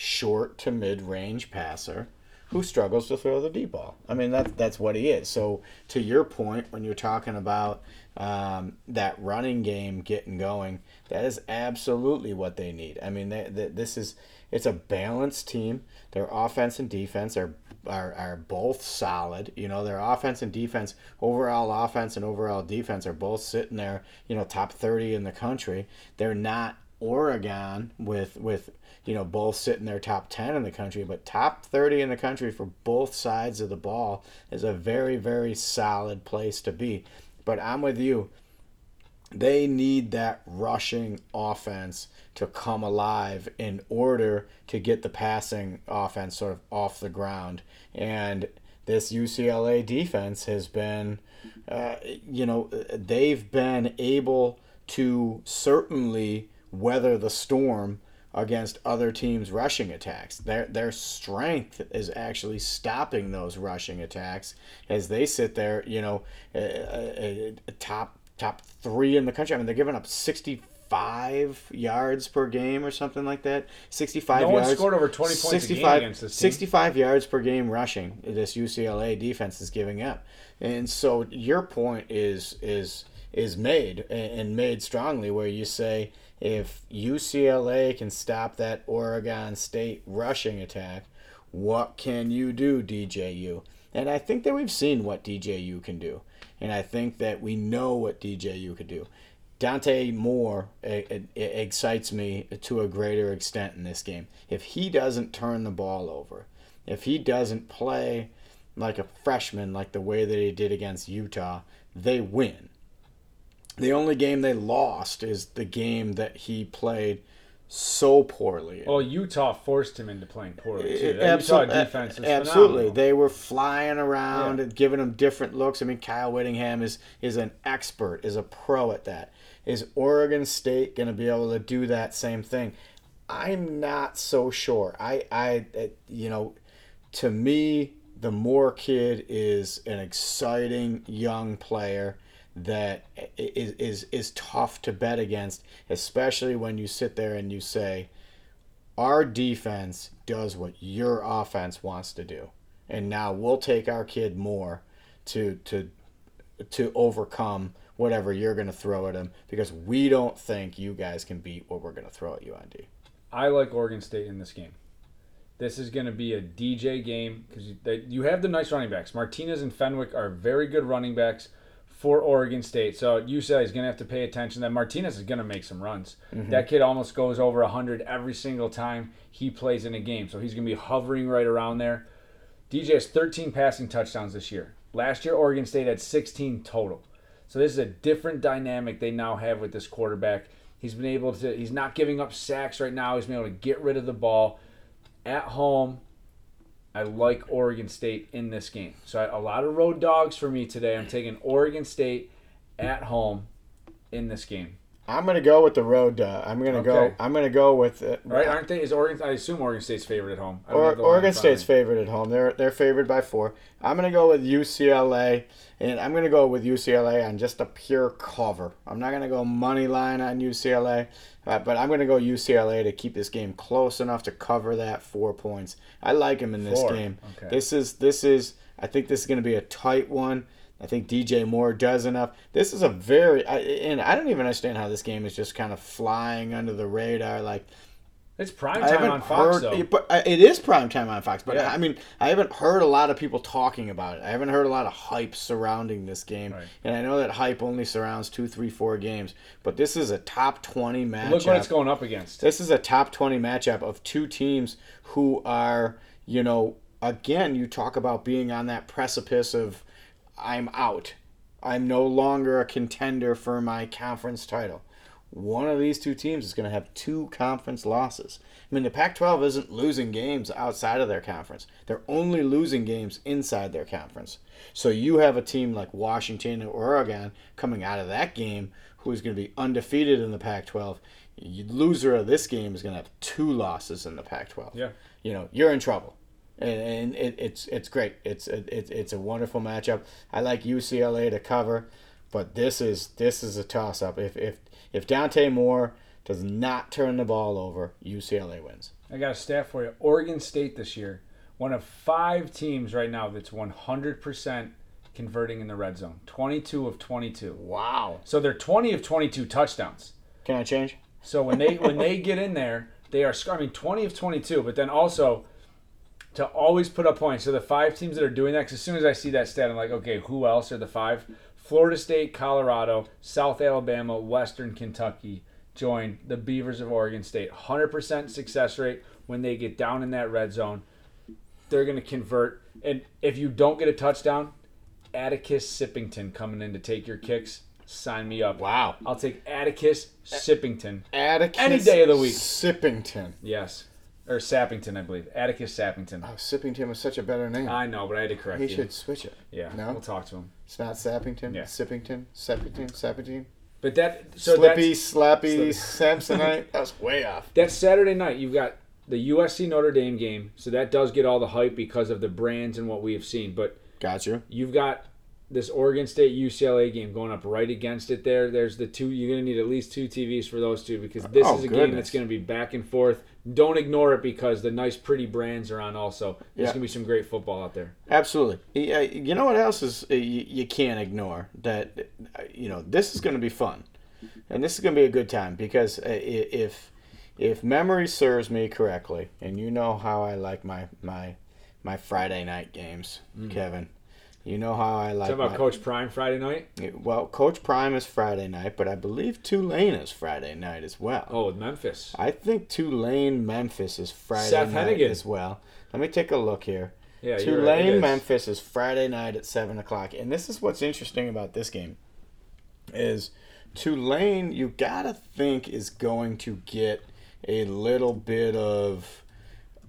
short to mid range passer who struggles to throw the deep ball. I mean, that's that's what he is. So, to your point, when you're talking about um, that running game getting going, that is absolutely what they need. I mean, they, they, this is it's a balanced team. Their offense and defense are are, are both solid. You know, their offense and defense, overall offense and overall defense are both sitting there, you know, top 30 in the country. They're not Oregon with with you know both sit in their top 10 in the country but top 30 in the country for both sides of the ball is a very very solid place to be but I'm with you they need that rushing offense to come alive in order to get the passing offense sort of off the ground. And this UCLA defense has been, uh, you know, they've been able to certainly weather the storm against other teams' rushing attacks. Their their strength is actually stopping those rushing attacks as they sit there, you know, a, a, a top top three in the country. I mean, they're giving up sixty five yards per game or something like that. Sixty five No one yards. scored over 20 points a game against this team. 65 yards per game rushing. This UCLA defense is giving up, and so your point is is is made and made strongly where you say if UCLA can stop that Oregon State rushing attack, what can you do, DJU? And I think that we've seen what DJU can do, and I think that we know what DJU could do. Dante Moore eh, eh, eh, excites me to a greater extent in this game. If he doesn't turn the ball over, if he doesn't play like a freshman, like the way that he did against Utah, they win. The only game they lost is the game that he played so poorly. Well, Utah forced him into playing poorly too. That Absol- Utah defense is absolutely. They were flying around Yeah. and giving him different looks. I mean, Kyle Whittingham is is an expert, is a pro at that. Is Oregon State going to be able to do that same thing? I'm not so sure. I, I, uh, you know, to me, the Moore kid is an exciting young player that is is is tough to bet against, especially when you sit there and you say, our defense does what your offense wants to do, and now we'll take our kid more to to to overcome whatever you're going to throw at him because we don't think you guys can beat what we're going to throw at you on D. I like Oregon State in this game. This is going to be a DJ game because you, you have the nice running backs. Martinez and Fenwick are very good running backs for Oregon State. So UCLA is going to have to pay attention. That Martinez is going to make some runs. Mm-hmm. That kid almost goes over 100 every single time he plays in a game. So he's going to be hovering right around there. DJ has 13 passing touchdowns this year. Last year, Oregon State had 16 total. So this is a different dynamic they now have with this quarterback. He's been able to. He's not giving up sacks right now. He's been able to get rid of the ball at home. I like Oregon State in this game. So I, a lot of road dogs for me today. I'm taking Oregon State at home in this game. I'm going to go with the road. Uh, I'm going to go. I'm going to go with it. Right? Aren't they? Is Oregon? I assume Oregon State's favorite at home. Or, Oregon in front of State's me. favorite at home. They're they're favored by four. I'm gonna go with UCLA, and I'm gonna go with UCLA on just a pure cover. I'm not gonna go money line on UCLA, uh, but I'm gonna go UCLA to keep this game close enough to cover that four points. I like him in this Four. game. Okay. This is this is. I think this is gonna be a tight one. I think DJ Moore does enough. This is a very, I, and I don't even understand how this game is just kind of flying under the radar. Like It's prime time on Fox heard, though. but uh, it is prime time on Fox. But Yeah. I mean, I haven't heard a lot of people talking about it. I haven't heard a lot of hype surrounding this game, Right. and I know that hype only surrounds two, three, four games. But this is a top twenty matchup. Look what it's going up against. This is a top 20 matchup of two teams who are, you know, again, you talk about being on that precipice of I'm out. I'm no longer a contender for my conference title. One of these two teams is going to have two conference losses. I mean, the Pac 12 isn't losing games outside of their conference, they're only losing games inside their conference. So you have a team like Washington or Oregon coming out of that game who's going to be undefeated in the Pac 12. Loser of this game is going to have two losses in the Pac 12 Yeah. you know you're in trouble and, and it, it's it's great it's it, it's a wonderful matchup i like ucla to cover but this is this is a toss up if if if dante moore does not turn the ball over ucla wins I got a stat for you. Oregon State this year, one of five teams right now that's 100% converting in the red zone. 22 of 22. wow So they're 20 of 22 touchdowns. can i change So when they when they [laughs] get in there, they are I mean 20 of 22, but then also to always put up points. So the five teams that are doing that, as soon as I see that stat, I'm like, okay, who else are the five? Florida State, Colorado, South Alabama, Western Kentucky join the Beavers of Oregon State. 100% success rate when they get down in that red zone. They're going to convert. And if you don't get a touchdown, Atticus Sippington coming in to take your kicks. Sign me up. wow I'll take Atticus Sippington. atticus Any day of the week. sippington Yes. Or Sappington, I believe. Atticus Sappington. oh sippington was such a better name I know, but I had to correct he you. should switch it Yeah, no we'll talk to him. It's not sappington Yeah. sippington Sappington. sappington But that so Slippy, that's, slappy, Samsonite. [laughs] That was way off. That Saturday night, you've got the USC Notre Dame game, so that does get all the hype because of the brands and what we have seen. But Gotcha. you've got this Oregon State UCLA game going up right against it. There, there's the two. You're going to need at least two TVs for those two because this Oh, is a game that's going to be back and forth. Don't ignore it because the nice, pretty brands are on. Also, there's Yeah. going to be some great football out there. Absolutely. Yeah, You know what else is uh, you, can't ignore that uh, you know this is going to be fun, and this is going to be a good time because uh, if if memory serves me correctly, and you know how I like my my my Friday night games, Kevin. You know how I like Talk about my, Coach Prime Friday night. well, Coach Prime is Friday night, but I believe Tulane is Friday night as well. Oh, with Memphis. I think Tulane Memphis is Friday Seth night Henigan. as well. Let me take a look here. Yeah, you're right, Tulane. Memphis is Friday night at seven o'clock, and this is what's interesting about this game is Tulane. You gotta think is going to get a little bit of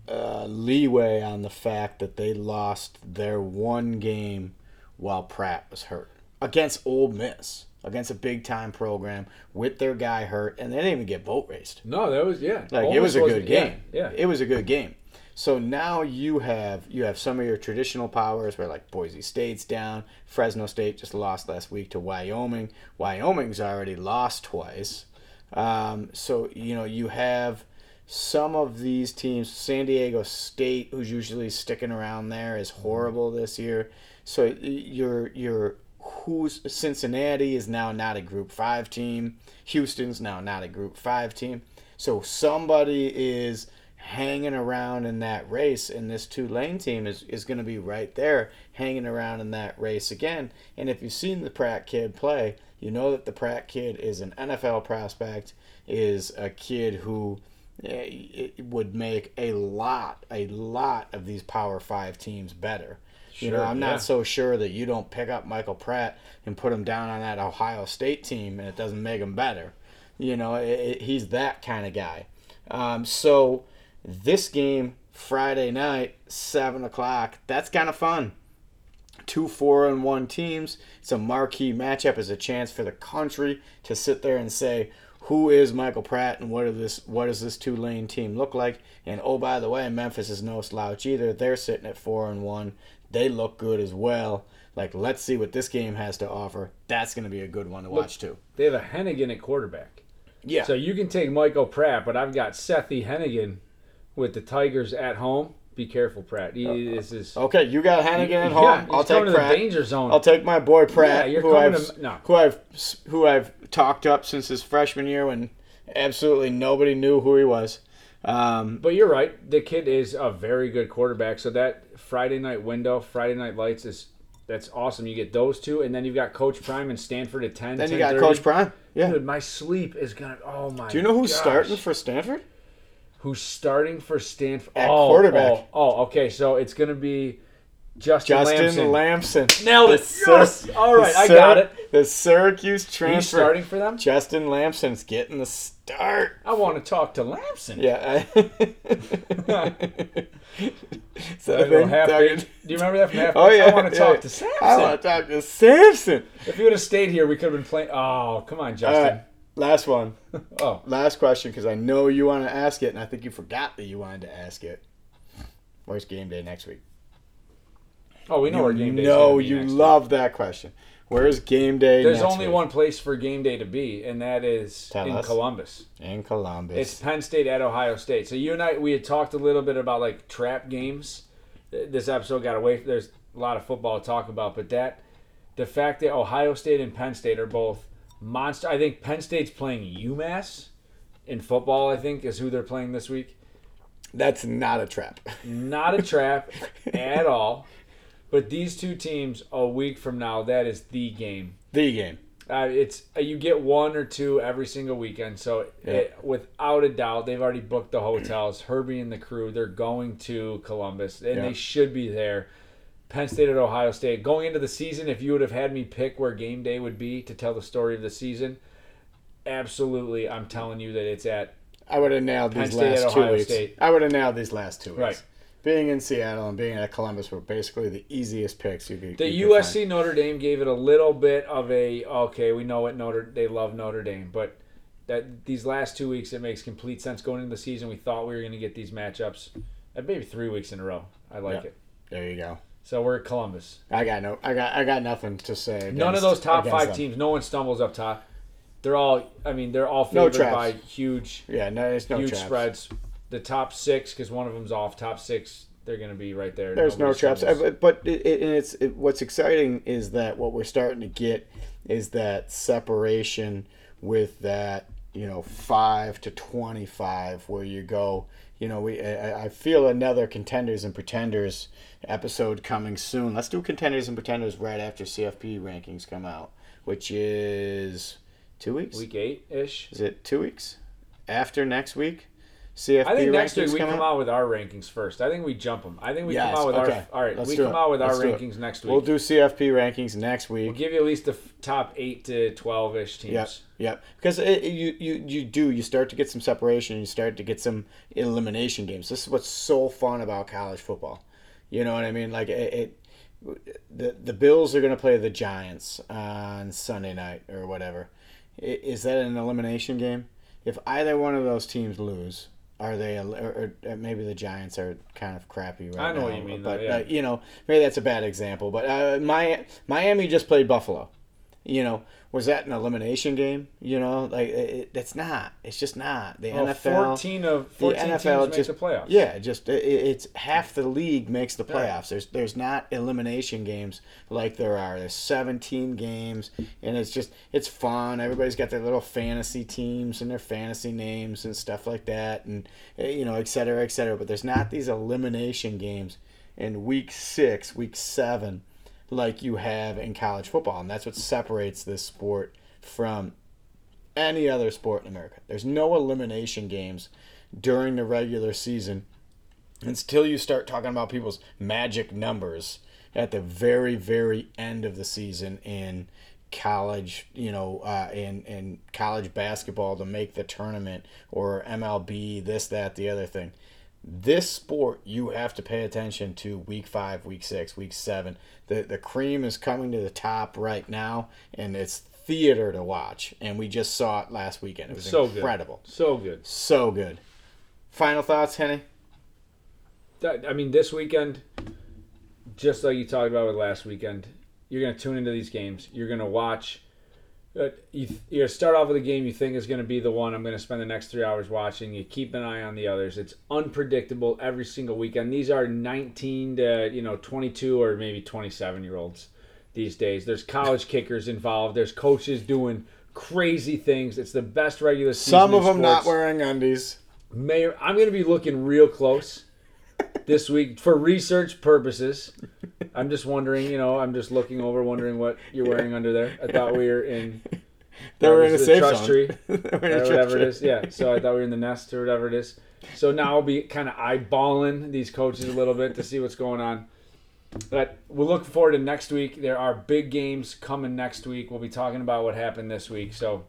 uh, leeway on the fact that they lost their one game while Pratt was hurt against Ole Miss, against a big time program with their guy hurt, and they didn't even get boat raced. No, that was yeah. Like it Almost was a good wasn't- yeah, game. Yeah. It was a good game. So now you have you have some of your traditional powers where like Boise State's down, Fresno State just lost last week to Wyoming. Wyoming's already lost twice. Um, so you know you have some of these teams. San Diego State, who's usually sticking around there, is horrible this year. So your your who's Cincinnati is now not a Group Five team. Houston's now not a Group Five team. So somebody is hanging around in that race, and this Tulane team is, is going to be right there hanging around in that race again. And if you've seen the Pratt kid play, you know that the Pratt kid is an NFL prospect, is a kid who it would make a lot, a lot of these Power Five teams better. Sure, you know, I'm yeah. not so sure that you don't pick up Michael Pratt and put him down on that Ohio State team, and it doesn't make him better. You know, it, it- he's that kind of guy. Um, so this game Friday night, seven o'clock. That's kind of fun. Two four and one teams. It's a marquee matchup. It's a chance for the country to sit there and say, who is Michael Pratt and what are this what does this Tulane team look like? And oh by the way, Memphis is no slouch either. They're sitting at four and one. They look good as well. Like let's see what this game has to offer. That's going to be a good one to watch too. They have a Henigan at quarterback. Yeah. So you can take Michael Pratt, but I've got Sethy Henigan with the Tigers at home. Be careful, Pratt. He, this is Okay, you got Hannigan at home. he's I'll take Pratt. the danger zone. I'll take my boy Pratt, Yeah, who I've to- no. who I've who I've talked up since his freshman year when absolutely nobody knew who he was. Um, But you're right. The kid is a very good quarterback. So that Friday night window, Friday night lights is that's awesome. You get those two, and then you've got Coach Prime and Stanford at ten. then you got 10:30. Coach Prime. Yeah. Dude, my sleep is gonna. Oh my. Do you know who's gosh. starting for Stanford? Who's starting for Stanford? At oh, quarterback. Oh, oh, okay. So it's gonna be Justin, Justin Lamson. Lamson. Nailed it. Syr- Yes. All right, the I got it. The Syracuse transfer. He's starting for them. Justin Lamson's getting the start. I want to talk to Lamson. Yeah. [laughs] That I go thing? half Talking-. Do you remember that from half Oh yeah. I want to yeah. talk to Samson. I want to talk to Samson. If you would have stayed here, we could have been playing. Oh, come on, Justin. right. Last one. [laughs] Oh, Last question, because I know you want to ask it, and I think you forgot that you wanted to ask it. Where's game day next week? oh, we know where game day. No, you love that question. Where's game day? There's only week? one place for game day to be, and that is Tell in us. Columbus. in Columbus. It's Penn State at Ohio State. So you and I, we had talked a little bit about like trap games. This episode got away. There's a lot of football to talk about, but that the fact that Ohio State and Penn State are both monster. I think Penn State's playing UMass in football. I think is who they're playing this week. That's not a trap. Not a trap [laughs] at all. But these two teams a week from now, that is the game. the game. Uh, it's uh, you get one or two every single weekend. So it, without a doubt, they've already booked the hotels. Herbie and the crew, they're going to Columbus, and Yeah. they should be there. Penn State at Ohio State. Going into the season, if you would have had me pick where game day would be to tell the story of the season, absolutely, I'm telling you that it's at I would have nailed Penn these State last two weeks. State. I would have nailed these last two weeks. Right. being in Seattle and being at Columbus were basically the easiest picks you could. The you could USC Notre Dame gave it a little bit of a okay. We know what Notre they love Notre Dame, but that these last two weeks it makes complete sense going into the season. We thought we were going to get these matchups, uh, maybe three weeks in a row. I like Yeah. it. There you go. So we're at Columbus. I got no. I got. I got nothing to say. Against, None of those top five them. teams. No one stumbles up top. They're all. I mean, they're all No favored traps. by huge, Yeah, no, there's no huge traps. spreads. The top six, because one of them's off. Top six, they're going to be right there. There's no traps, stumbles. But it, it, and it's it, what's exciting is that what we're starting to get is that separation with that you know five to twenty five where you go. You know, we I, I feel another contenders and pretenders episode coming soon. Let's do contenders and pretenders right after CFP rankings come out, which is two weeks. Week eight ish. Is it two weeks after next week? CFP I think next week we come out. out with our rankings first. I think we jump them. I think we Yes, come out with okay. our. All right, Let's we come it. out with Let's our do it. rankings next week. We'll do CFP rankings next week. We'll give you at least the f- top eight to twelve ish teams. Yep, yep. Because it, you, you you do you start to get some separation. You start to get some elimination games. This is what's so fun about college football. You know what I mean? Like it. it the the Bills are going to play the Giants on Sunday night or whatever. Is that an elimination game? If either one of those teams lose, are they? Or, or maybe the Giants are kind of crappy right now. I know what you mean, though, but yeah. uh, you know maybe that's a bad example. But uh, my Miami just played Buffalo you know, was that an elimination game? You know, like it, it- it's not. It's just not the Well, NFL. fourteen of the NFL teams just make the playoffs. Yeah, just it, it's half the league makes the Yeah. playoffs. There's there's not elimination games like there are. There's 17 games, and it's just it's fun. Everybody's got their little fantasy teams and their fantasy names and stuff like that, and eh, you know, et cetera, et cetera. But there's not these elimination games in week six, week seven like you have in college football. And that's what separates this sport from any other sport in America. There's no elimination games during the regular season until you start talking about people's magic numbers at the very, very end of the season in college, you know, uh, in, in college basketball to make the tournament or MLB, this, that, the other thing this sport you have to pay attention to week five week six week seven the the cream is coming to the top right now and it's theater to watch and we just saw it last weekend it was so incredible good. So good. so good final thoughts henny I mean, this weekend, just like you talked about with last weekend, you're going to tune into these games. You're going to watch. Uh, you, gonna start off with a game you think is going to be the one I'm going to spend the next three hours watching. You keep an eye on the others. It's unpredictable every single weekend. These are 19 to you know 22 or maybe 27 year olds these days. There's college [laughs] kickers involved. There's coaches doing crazy things. It's the best regular season. some of them not wearing undies Mayor, I'm going to be looking real close this week for research purposes. I'm just wondering, you know, I'm just looking over, wondering what you're wearing under there. I thought we were in they were in a the safe trust zone tree, [laughs] They in a or whatever it tree. Yeah, so I thought we were in the nest or whatever it is. So now I'll be kind of eyeballing these coaches a little bit to see what's going on. But we'll look forward to next week. There are big games coming next week. We'll be talking about what happened this week. So,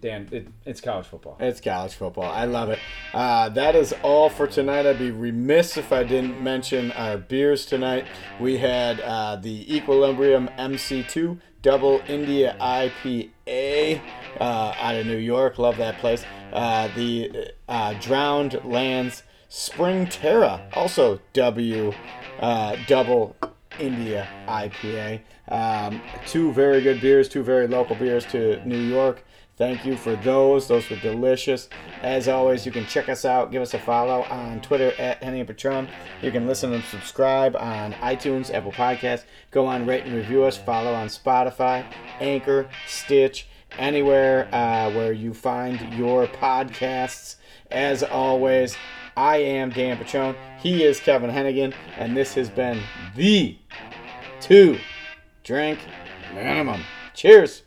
Dan, it, it's college football. It's college football. I love it. Uh, that is all for tonight. I'd be remiss if I didn't mention our beers tonight. We had uh, the Equilibrium MC2 Double India IPA uh, out of New York. Love that place. Uh, the uh, Drowned Lands Spring Terra, also W uh, Double India IPA. Um, two very good beers, two very local beers to New York. Thank you for those. Those were delicious. As always, you can check us out. Give us a follow on Twitter at Henny and Petrone. You can listen and subscribe on iTunes, Apple Podcasts. Go on, rate and review us. Follow on Spotify, Anchor, Stitch, anywhere uh, where you find your podcasts. As always, I am Dan Petrone. He is Kevin Henigan, and this has been the two drink minimum. Cheers.